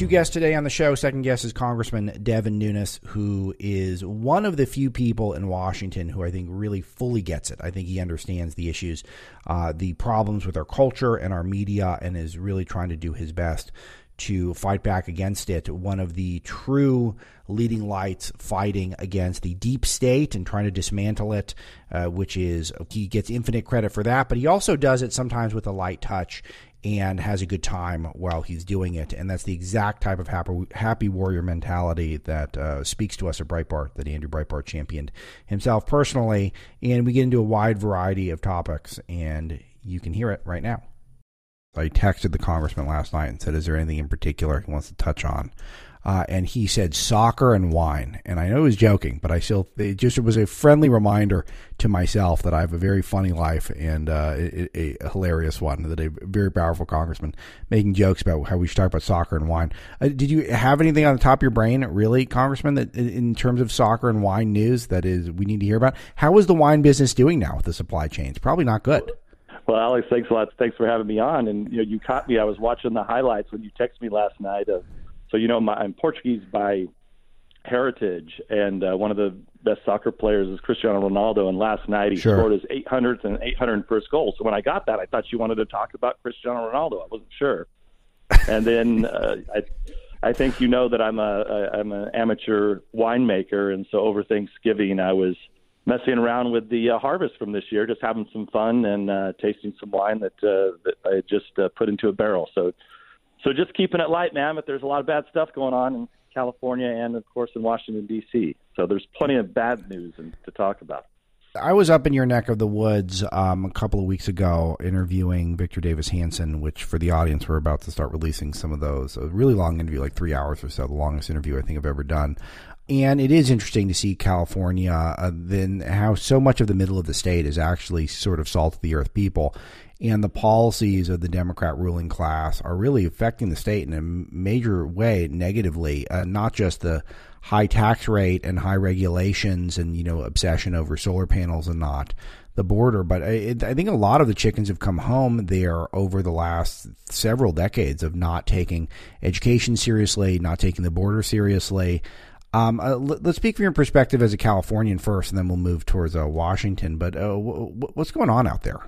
Two guests today on the show. Second guest is Congressman Devin Nunes, who is one of the few people in Washington who I think really fully gets it. I think he understands the issues, uh, the problems with our culture and our media, and is really trying to do his best to fight back against it. One of the true leading lights fighting against the deep state and trying to dismantle it, uh, which is he gets infinite credit for that, but he also does it sometimes with a light touch and has a good time while he's doing it. And that's the exact type of happy, happy warrior mentality that uh, speaks to us at Breitbart, that Andrew Breitbart championed himself personally. And we get into a wide variety of topics, and you can hear it right now. I texted the congressman last night and said, Is there anything in particular he wants to touch on? Uh, and he said soccer and wine. And I know he was joking, but I still it just it was a friendly reminder to myself that I have a very funny life and uh, a, a, hilarious one. That a very powerful congressman making jokes about how we should talk about soccer and wine. Uh, did you have anything on the top of your brain, really, Congressman, that in terms of soccer and wine news that is we need to hear about? How is the wine business doing now with the supply chains? Probably not good. Well, Alex, thanks a lot. Thanks for having me on. And you know, you caught me. I was watching the highlights when you texted me last night of so you know, my, I'm Portuguese by heritage, and uh, one of the best soccer players is Cristiano Ronaldo. And last night he sure. scored his 800th and 801st goal. So when I got that, I thought you wanted to talk about Cristiano Ronaldo. I wasn't sure. And then uh, I. I think you know that I'm a, a I'm an amateur winemaker, and so over Thanksgiving I was messing around with the uh, harvest from this year, just having some fun and uh, tasting some wine that uh, that I just uh, put into a barrel. So so just keeping it light, man. But there's a lot of bad stuff going on in California and, of course, in Washington D.C. So there's plenty of bad news to talk about. I was up in your neck of the woods um, a couple of weeks ago interviewing Victor Davis Hanson, which for the audience, we're about to start releasing some of those. A really long interview, like three hours or so, the longest interview I think I've ever done. And it is interesting to see California, uh, then how so much of the middle of the state is actually sort of salt of the earth people and the policies of the Democrat ruling class are really affecting the state in a major way negatively. Uh, not just the high tax rate and high regulations and you know obsession over solar panels and not the border, but I, I think a lot of the chickens have come home there over the last several decades of not taking education seriously, not taking the border seriously. Um, uh, let's speak from your perspective as a Californian first, and then we'll move towards uh, Washington. But uh, what's going on out there?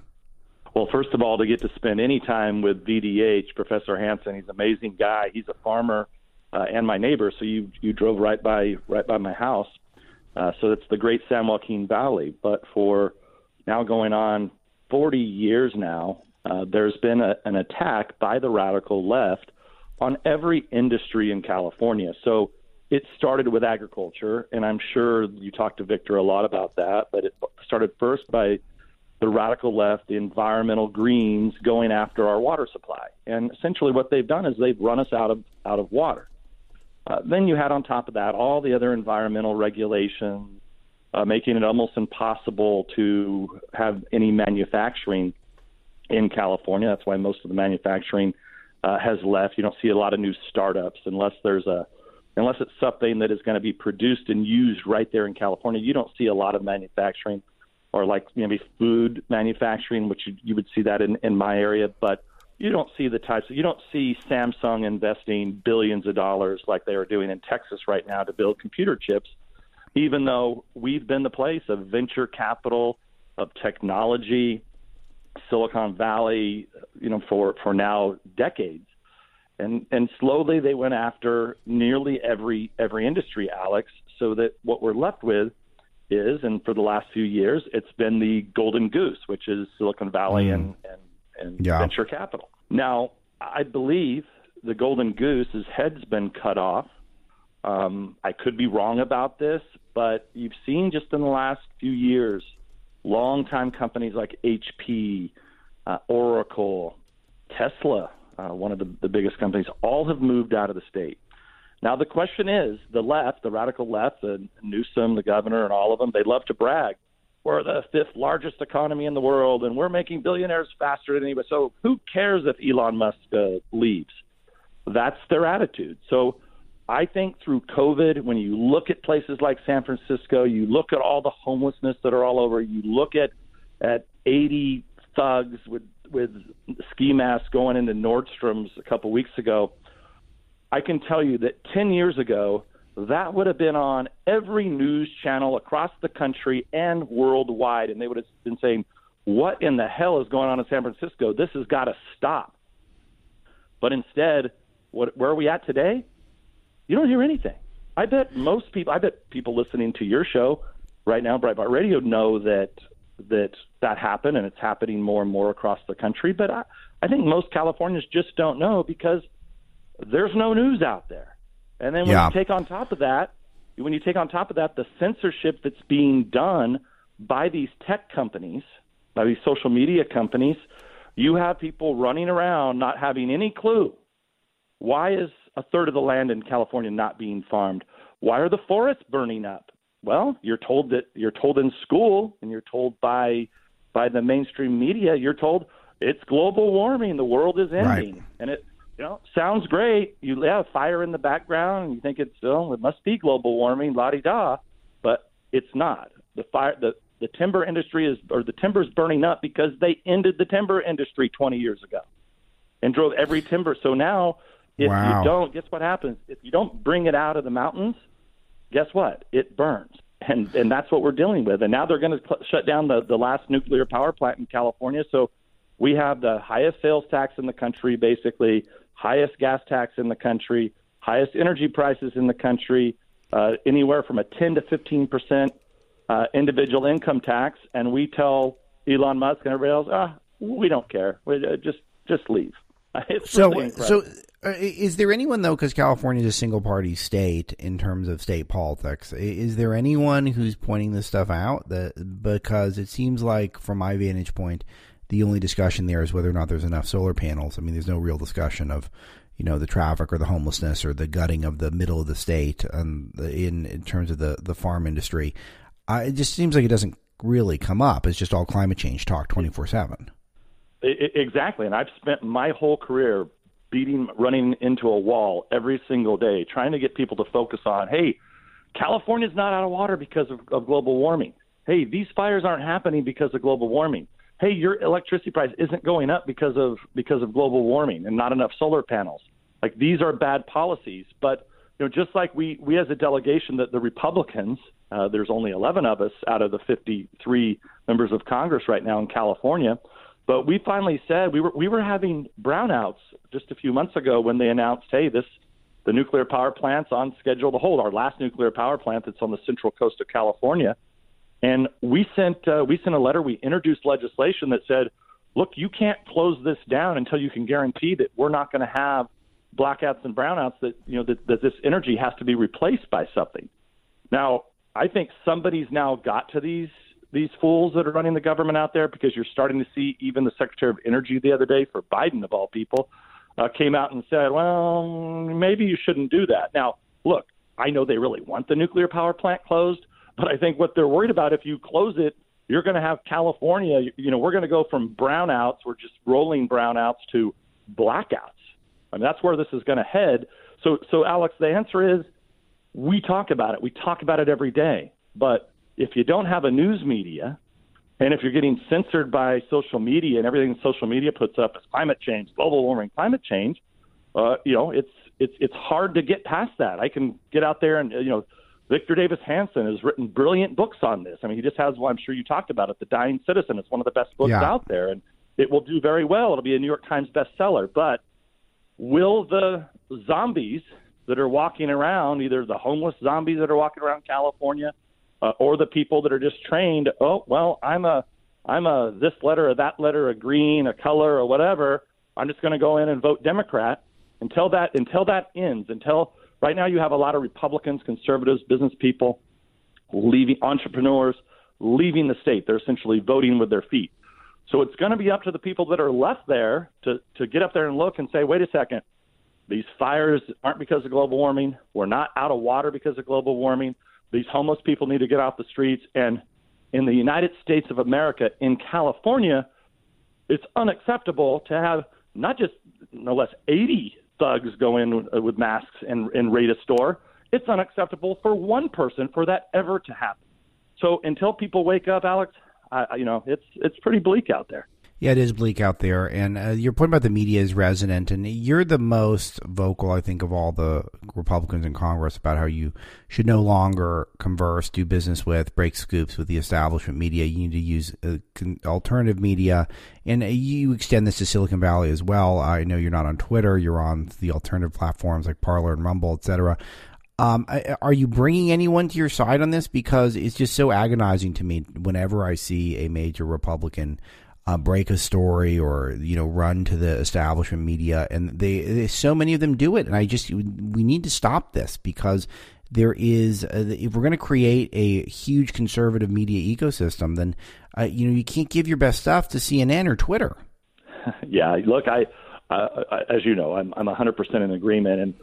Well, first of all, to get to spend any time with VDH, Professor Hanson, he's an amazing guy. He's a farmer uh, and my neighbor, so you you drove right by right by my house. Uh, so it's the Great San Joaquin Valley. But for now going on 40 years now, uh, there's been a, an attack by the radical left on every industry in California. So it started with agriculture, and I'm sure you talked to Victor a lot about that, but it started first by the radical left, the environmental greens going after our water supply. And essentially what they've done is they've run us out of out of water. Uh, then you had on top of that all the other environmental regulations, uh, making it almost impossible to have any manufacturing in California. That's why most of the manufacturing uh, has left. You don't see a lot of new startups unless there's a unless it's something that is going to be produced and used right there in California. You don't see a lot of manufacturing or like maybe food manufacturing, which you, you would see that in, in my area, but you don't see the types of, you don't see Samsung investing billions of dollars like they are doing in Texas right now to build computer chips, even though we've been the place of venture capital, of technology, Silicon Valley, you know, for, for now decades. And, and slowly they went after nearly every every industry, Alex, so that what we're left with is, and for the last few years, it's been the golden goose, which is Silicon Valley mm. and, and, and yeah. venture capital. Now, I believe the golden goose's head's been cut off. Um, I could be wrong about this, but you've seen just in the last few years, long-time companies like HP, uh, Oracle, Tesla, uh, one of the, the biggest companies, all have moved out of the state. Now the question is, the left, the radical left, the Newsom, the governor, and all of them, they love to brag. We're the fifth largest economy in the world, and we're making billionaires faster than anybody. So who cares if Elon Musk uh, leaves? That's their attitude. So I think through COVID, when you look at places like San Francisco, you look at all the homelessness that are all over. You look at at 80 thugs with with ski masks going into Nordstrom's a couple weeks ago I can tell you that 10 years ago, that would have been on every news channel across the country and worldwide. And they would have been saying, What in the hell is going on in San Francisco? This has got to stop. But instead, what, where are we at today? You don't hear anything. I bet most people, I bet people listening to your show right now, Breitbart Radio, know that that that happened and it's happening more and more across the country. But I, I think most Californians just don't know because there's no news out there. And then when yeah. you take on top of that, when you take on top of that the censorship that's being done by these tech companies, by these social media companies, you have people running around not having any clue. Why is a third of the land in California not being farmed? Why are the forests burning up? Well, you're told that you're told in school and you're told by by the mainstream media, you're told it's global warming, the world is ending. Right. And it you know, sounds great. You have fire in the background, and you think it's oh, it must be global warming, la di da, but it's not. The fire, the the timber industry is, or the timber is burning up because they ended the timber industry 20 years ago, and drove every timber. So now, if wow. you don't, guess what happens? If you don't bring it out of the mountains, guess what? It burns, and and that's what we're dealing with. And now they're going to cl- shut down the the last nuclear power plant in California. So we have the highest sales tax in the country, basically highest gas tax in the country, highest energy prices in the country, uh, anywhere from a 10 to 15 percent uh, individual income tax, and we tell Elon Musk and everybody else, ah, we don't care, we, uh, just just leave. It's so, really so uh, is there anyone though? Because California is a single party state in terms of state politics. Is there anyone who's pointing this stuff out? That because it seems like, from my vantage point, the only discussion there is whether or not there's enough solar panels. I mean, there's no real discussion of, you know, the traffic or the homelessness or the gutting of the middle of the state um, in in terms of the the farm industry. It just seems like it doesn't really come up. It's just all climate change talk twenty four seven. exactly, and I've spent my whole career beating, running into a wall every single day, trying to get people to focus on, hey, California's not out of water because of, of global warming. Hey, these fires aren't happening because of global warming. Hey, your electricity price isn't going up because of because of global warming and not enough solar panels. Like these are bad policies, but you know, just like we we as a delegation, that the Republicans, uh, there's only 11 of us out of the 53 members of Congress right now in California. But we finally said we were we were having brownouts just a few months ago when they announced, hey, this the nuclear power plant's on schedule to hold our last nuclear power plant that's on the central coast of California. And we sent uh, we sent a letter. We introduced legislation that said, look, you can't close this down until you can guarantee that we're not going to have blackouts and brownouts. That you know that, that this energy has to be replaced by something. Now, I think somebody's now got to these these fools that are running the government out there because you're starting to see even the Secretary of Energy the other day for Biden of all people uh, came out and said, well, maybe you shouldn't do that. Now, look, I know they really want the nuclear power plant closed, but I think what they're worried about if you close it, you're going to have California. You know, we're going to go from brownouts, we're just rolling brownouts to blackouts. I mean, that's where this is going to head. So, so Alex, the answer is we talk about it. We talk about it every day. But if you don't have a news media and if you're getting censored by social media and everything social media puts up is climate change, global warming, climate change, uh, you know, it's it's it's hard to get past that. I can get out there and you know, Victor Davis Hanson has written brilliant books on this. I mean, he just has one. I'm sure you talked about it, The Dying Citizen. It's one of the best books yeah. out there, and it will do very well. It'll be a New York Times bestseller. But will the zombies that are walking around, either the homeless zombies that are walking around California, uh, or the people that are just trained. Oh, well, I'm a I'm a this letter or that letter, a green, a color, or whatever. I'm just going to go in and vote Democrat until that until that ends. Until right now, you have a lot of Republicans, conservatives, business people leaving, entrepreneurs leaving the state. They're essentially voting with their feet. So it's going to be up to the people that are left there to to get up there and look and say, wait a second, these fires aren't because of global warming. We're not out of water because of global warming. These homeless people need to get off the streets. And in the United States of America, in California, it's unacceptable to have not just no less 80 thugs go in uh, with masks and, and raid a store. It's unacceptable for one person for that ever to happen. So until people wake up, Alex, I, you know, it's it's pretty bleak out there. Yeah, it is bleak out there, and uh, your point about the media is resonant, and you're the most vocal, I think, of all the Republicans in Congress about how you should no longer converse, do business with, break scoops with the establishment media. You need to use uh, alternative media, and uh, you extend this to Silicon Valley as well. I know you're not on Twitter; you're on the alternative platforms like Parler and Rumble, etc. Um, are you bringing anyone to your side on this? Because it's just so agonizing to me whenever I see a major Republican uh, break a story or you know run to the establishment media, and they, they, so many of them do it, and I just we need to stop this because there is a, if we're going to create a huge conservative media ecosystem, then uh, you know you can't give your best stuff to CNN or Twitter. Yeah, look, I, uh, as you know, I'm I'm 100 percent in agreement, and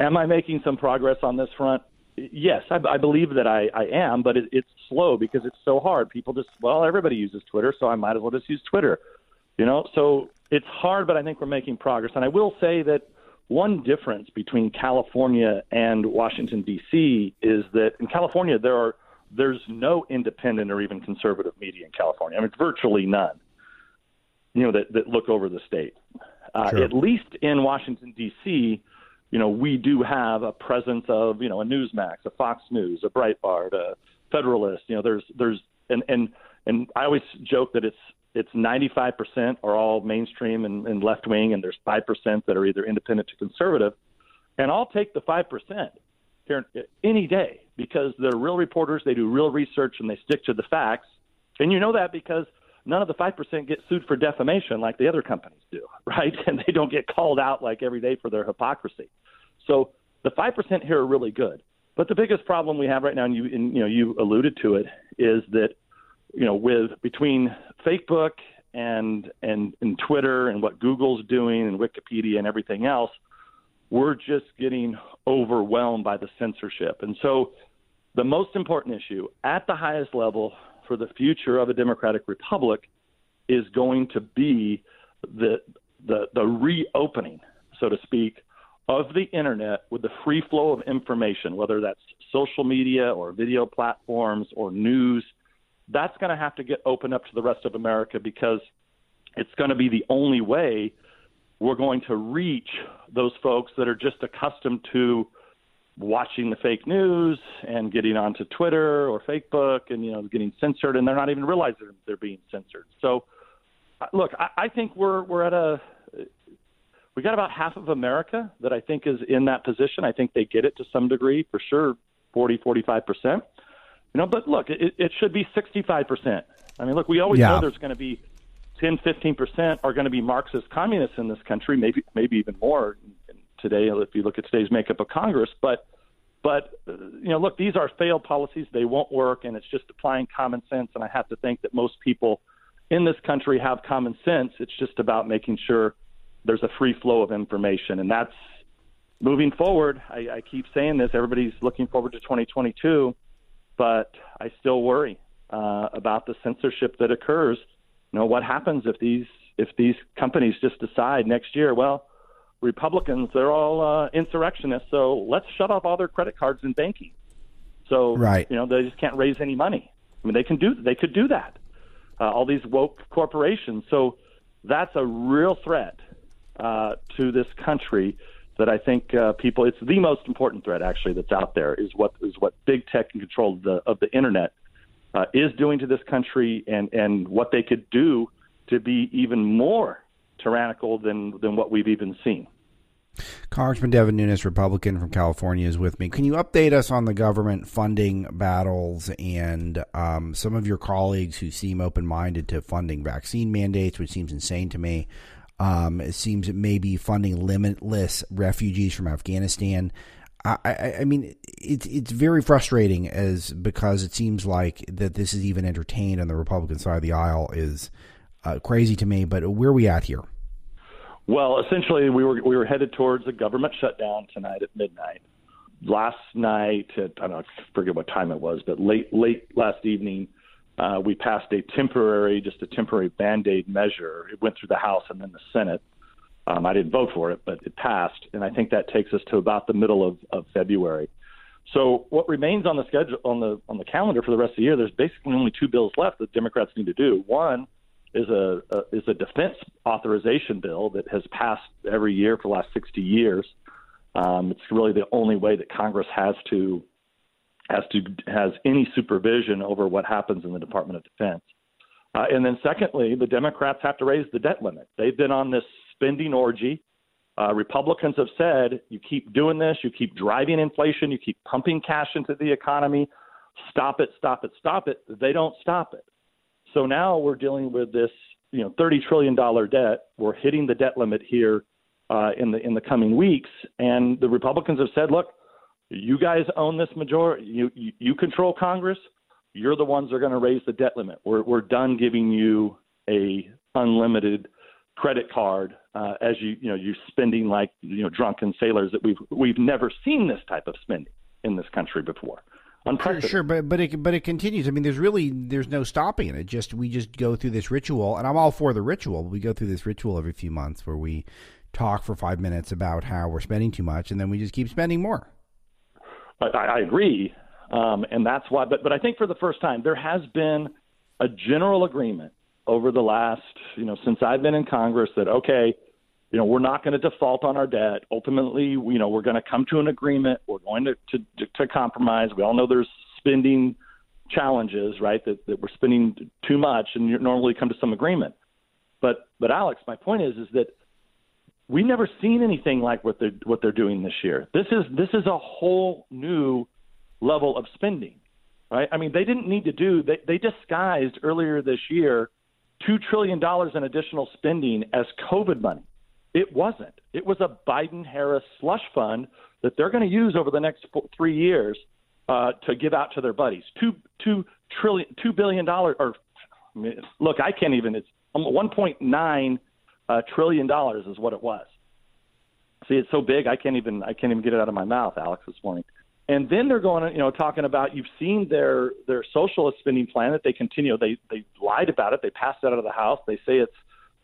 am I making some progress on this front? Yes, I, I believe that I, I am, but it, it's slow because it's so hard. People just, well, everybody uses Twitter, so I might as well just use Twitter. You know, so it's hard, but I think we're making progress. And I will say that one difference between California and Washington D.C. is that in California there are there's no independent or even conservative media in California. I mean, virtually none. You know that that look over the state. Uh, sure. At least in Washington D.C you know, we do have a presence of, you know, a Newsmax, a Fox News, a Breitbart, a Federalist. You know, there's there's and and and I always joke that it's it's 95% are all mainstream and, and left wing, and there's 5% that are either independent to conservative. And I'll take the 5% here any day because they're real reporters, they do real research, and they stick to the facts. And you know that because none of the 5% get sued for defamation like the other companies do, right? And they don't get called out like every day for their hypocrisy. So the 5% here are really good. But the biggest problem we have right now, and you, and, you know, you alluded to it, is that, you know, with between Facebook and, and, and Twitter and what Google's doing and Wikipedia and everything else, we're just getting overwhelmed by the censorship. And so the most important issue at the highest level for the future of a democratic republic is going to be the the the reopening, so to speak, of the internet with the free flow of information, whether that's social media or video platforms or news, that's going to have to get opened up to the rest of America because it's going to be the only way we're going to reach those folks that are just accustomed to watching the fake news and getting onto Twitter or Facebook and you know getting censored and they're not even realizing they're being censored. So uh, look, I, I think we're we're at a we got about half of America that I think is in that position. I think they get it to some degree, for sure, 40, 45 percent. You know, but look, it, it should be 65 percent. I mean, look, we always Yeah. know there's going to be 10, 15 percent are going to be Marxist communists in this country, maybe maybe even more today if you look at today's makeup of Congress. But but uh, you know, look, these are failed policies. They won't work, and it's just applying common sense. And I have to think that most people in this country have common sense. It's just about making sure there's a free flow of information, and that's moving forward. I, I keep saying this. Everybody's looking forward to 2022, but I still worry uh, about the censorship that occurs. You know, what happens if these if these companies just decide next year? Well, Republicans they're all uh, insurrectionists, so let's shut off all their credit cards and banking. So Right. you know they just can't raise any money. I mean they can do they could do that. Uh, all these woke corporations. So that's a real threat uh, to this country that I think uh, people. It's the most important threat actually that's out there is what is what big tech and control of the of the internet uh, is doing to this country, and and what they could do to be even more tyrannical than than what we've even seen. Congressman Devin Nunes, Republican from California, is with me. Can you update us on the government funding battles and um, some of your colleagues who seem open minded to funding vaccine mandates, which seems insane to me? Um, it seems it may be funding limitless refugees from Afghanistan. I, I, I mean, it's it's very frustrating as because it seems like that this is even entertained on the Republican side of the aisle is uh, crazy to me. But where are we at here? Well, essentially, we were we were headed towards a government shutdown tonight at midnight. Last night, at, I don't know, I forget what time it was, but late late last evening, uh, we passed a temporary, just a temporary band aid measure. It went through the House and then the Senate. Um, I didn't vote for it, but it passed, and I think that takes us to about the middle of, of February. So what remains on the schedule on the on the calendar for the rest of the year? There's basically only two bills left that Democrats need to do. One is a, a is a defense authorization bill that has passed every year for the last 60 years. Um, it's really the only way that Congress has to has to has any supervision over what happens in the Department of Defense. Uh, and then secondly, the Democrats have to raise the debt limit. They've been on this spending orgy. Uh, Republicans have said, you keep doing this, you keep driving inflation, you keep pumping cash into the economy. Stop it, stop it, stop it. They don't stop it. So now we're dealing with this, you know, thirty trillion dollar debt. We're hitting the debt limit here uh, in the in the coming weeks, and the Republicans have said, look, you guys own this majority. You you, you control Congress. You're the ones that are going to raise the debt limit. We're we're done giving you a unlimited credit card uh, as you you know you're spending like you know drunken sailors that we've we've never seen this type of spending in this country before. Sure, sure, but but it but it continues. I mean, there's really there's no stopping it. Just we just go through this ritual, and I'm all for the ritual. But We go through this ritual every few months where we talk for five minutes about how we're spending too much, and then we just keep spending more. I, I agree, um, and that's why. But but I think for the first time there has been a general agreement over the last you know since I've been in Congress that okay, you know we're not going to default on our debt. Ultimately, you know we're going to come to an agreement. We're going to to, to compromise. We all know there's spending challenges, right? That that we're spending too much, and you normally come to some agreement. But but Alex, my point is is that we've never seen anything like what they're what they're doing this year. This is this is a whole new level of spending, right? I mean, they didn't need to do they they disguised earlier this year two trillion dollars in additional spending as COVID money. It wasn't. It was a Biden Harris slush fund that they're going to use over the next four, three years uh, to give out to their buddies. Two two trillion two billion dollars or look, I can't even. It's one point nine uh, trillion dollars is what it was. See, it's so big I can't even I can't even get it out of my mouth, Alex, this morning. And then they're going, you know, talking about you've seen their their socialist spending plan that they continue. They they lied about it. They passed it out of the House. They say it's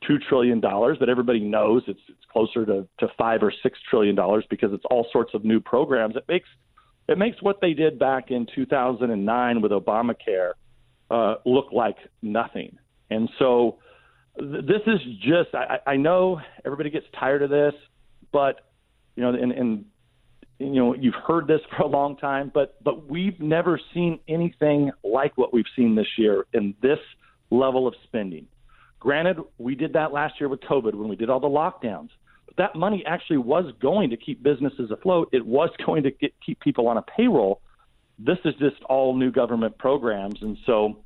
two trillion dollars, but everybody knows it's it's closer to, to five or six trillion dollars because it's all sorts of new programs. It makes it makes what they did back in 2009 with Obamacare uh, look like nothing. And so th- this is just I, I know everybody gets tired of this, but you know, and, and you know you've heard this for a long time, but but we've never seen anything like what we've seen this year in this level of spending. Granted, we did that last year with COVID when we did all the lockdowns. But that money actually was going to keep businesses afloat. It was going to get, keep people on a payroll. This is just all new government programs, and so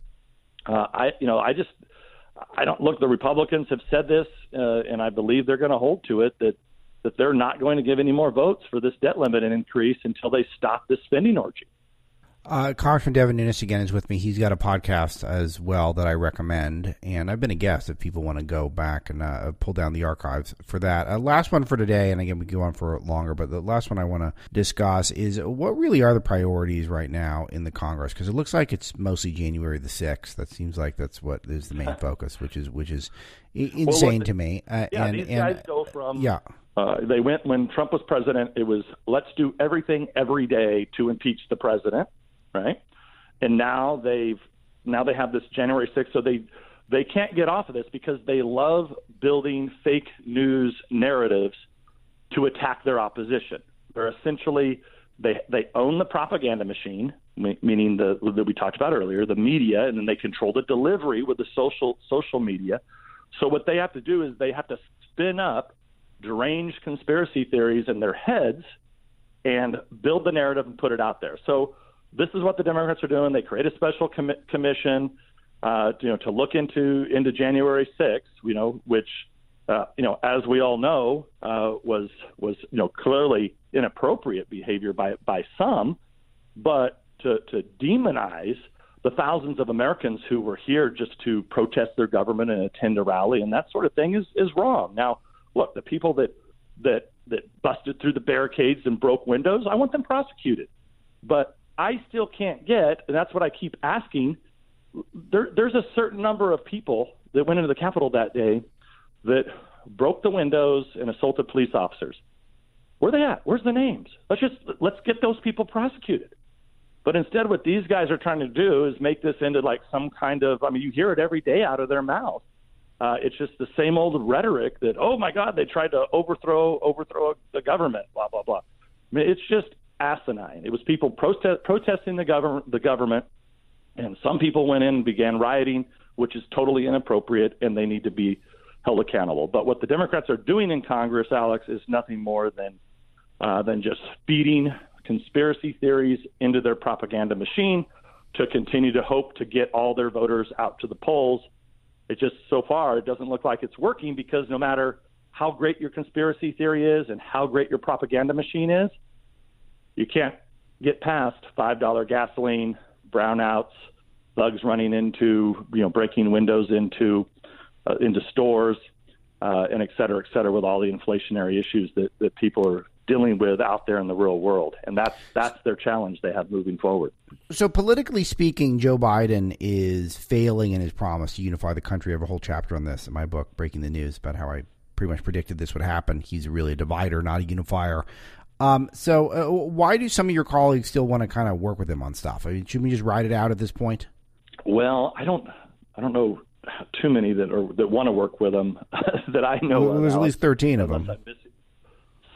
uh, I, you know, I just, I don't look. The Republicans have said this, uh, and I believe they're going to hold to it that that they're not going to give any more votes for this debt limit and increase until they stop this spending orgy. Uh, Congressman Devin Nunes again is with me. He's got a podcast as well that I recommend, and I've been a guest if people want to go back and uh, pull down the archives for that. Uh, last one for today, and again we go on for longer, but the last one I want to discuss is what really are the priorities right now in the Congress? Because it looks like it's mostly January the sixth. That seems like that's what is the main focus, which is which is insane well, to me. Uh, yeah, and, these and, guys go from yeah. Uh, they went when Trump was president. It was let's do everything every day to impeach the president, right? and now they've now they have this January 6th, so they they can't get off of this because they love building fake news narratives to attack their opposition. They're essentially they they own the propaganda machine, meaning the that we talked about earlier, the media, and then they control the delivery with the social social media. So what they have to do is they have to spin up deranged conspiracy theories in their heads and build the narrative and put it out there. So this is what the Democrats are doing. They create a special com- commission, uh, you know, to look into into January 6th, you know, which, uh, you know, as we all know, uh, was was you know clearly inappropriate behavior by by some, but to to demonize the thousands of Americans who were here just to protest their government and attend a rally and that sort of thing is is wrong. Now, look, the people that that that busted through the barricades and broke windows, I want them prosecuted. But I still can't get, and that's what I keep asking. There, there's a certain number of people that went into the Capitol that day that broke the windows and assaulted police officers. Where are they at? Where's the names? Let's just let's get those people prosecuted. But instead, what these guys are trying to do is make this into like some kind of. I mean, you hear it every day out of their mouth. Uh, it's just the same old rhetoric that, oh my God, they tried to overthrow overthrow the government, blah blah blah. I mean, it's just asinine. It was people protest, protesting the government, the government, and some people went in and began rioting, which is totally inappropriate, and they need to be held accountable. But what the Democrats are doing in Congress, Alex, is nothing more than uh, than just feeding conspiracy theories into their propaganda machine to continue to hope to get all their voters out to the polls. It just so far it doesn't look like it's working because no matter how great your conspiracy theory is and how great your propaganda machine is, you can't get past five dollar gasoline, brownouts, bugs running into you know breaking windows into uh, into stores, uh, and et cetera, et cetera, with all the inflationary issues that that people are dealing with out there in the real world, and that's that's their challenge they have moving forward. So, politically speaking, Joe Biden is failing in his promise to unify the country. I have a whole chapter on this in my book, Breaking the News, about how I pretty much predicted this would happen. He's really a divider, not a unifier. Um, so, uh, why do some of your colleagues still want to kind of work with him on stuff? I mean, should we just ride it out at this point? Well, I don't, I don't know too many that are that want to work with him that I know. Well, there's at least thirteen of them.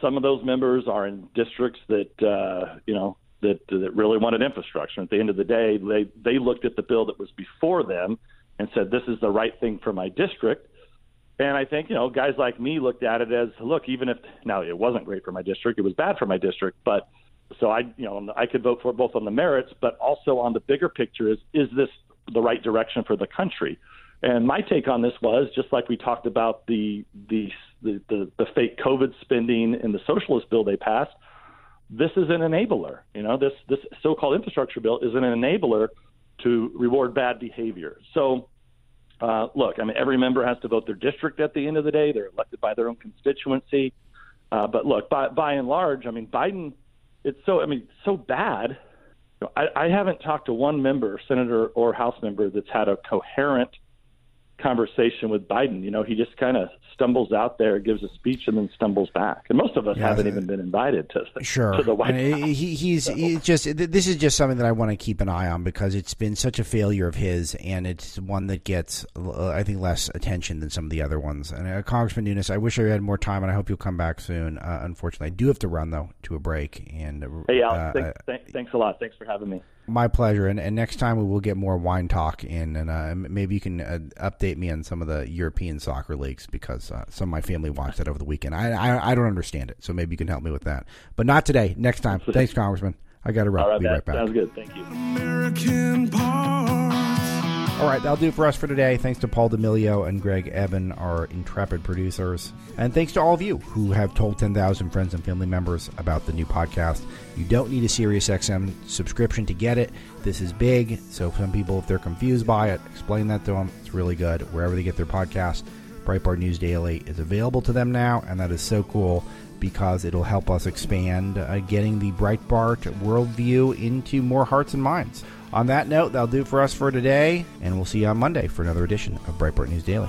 Some of those members are in districts that uh, you know that that really wanted infrastructure. At the end of the day, they they looked at the bill that was before them and said, "This is the right thing for my district." And I think, you know, guys like me looked at it as, look, even if now it wasn't great for my district, it was bad for my district, but so I, you know, I could vote for both on the merits, but also on the bigger picture is, is this the right direction for the country? And my take on this was just like we talked about the the the, the, the fake COVID spending in the socialist bill they passed. This is an enabler. You know, this this so-called infrastructure bill is an enabler to reward bad behavior. So uh, look, I mean, every member has to vote their district at the end of the day. They're elected by their own constituency. Uh, but look, by, by and large, I mean, Biden, it's so, I mean, so bad. I, I haven't talked to one member, senator or House member, that's had a coherent conversation with Biden. You know, he just kind of stumbles out there, gives a speech, and then stumbles back. And most of us Yeah, haven't the- even been invited to Sure. to the White House. he, he's he's just this is just something that I want to keep an eye on because it's been such a failure of his, and it's one that gets uh, I think less attention than some of the other ones. And uh, Congressman Nunes, I wish I had more time, and I hope you'll come back soon. Uh, unfortunately, I do have to run though to a break. And uh, Hey, Alex, uh, thanks, thanks, thanks a lot. Thanks for having me. My pleasure. And, and next time we will get more wine talk in, and uh, maybe you can uh, update me on some of the European soccer leagues because uh, some of my family watched that over the weekend. I, I I don't understand it, so maybe you can help me with that. But not today. Next time. Thanks, Congressman. I got to run. All right, be Matt. right back. Sounds good. Thank you. All right, that'll do it for us for today. Thanks to Paul D'Amelio and Greg Evan, our intrepid producers. And thanks to all of you who have told 10,000 friends and family members about the new podcast. You don't need a SiriusXM subscription to get it. This is big, so some people, if they're confused by it, explain that to them. It's really good. Wherever they get their podcast, Breitbart News Daily is available to them now, and that is so cool because it'll help us expand uh, getting the Breitbart worldview into more hearts and minds. On that note, that'll do for us for today, and we'll see you on Monday for another edition of Breitbart News Daily.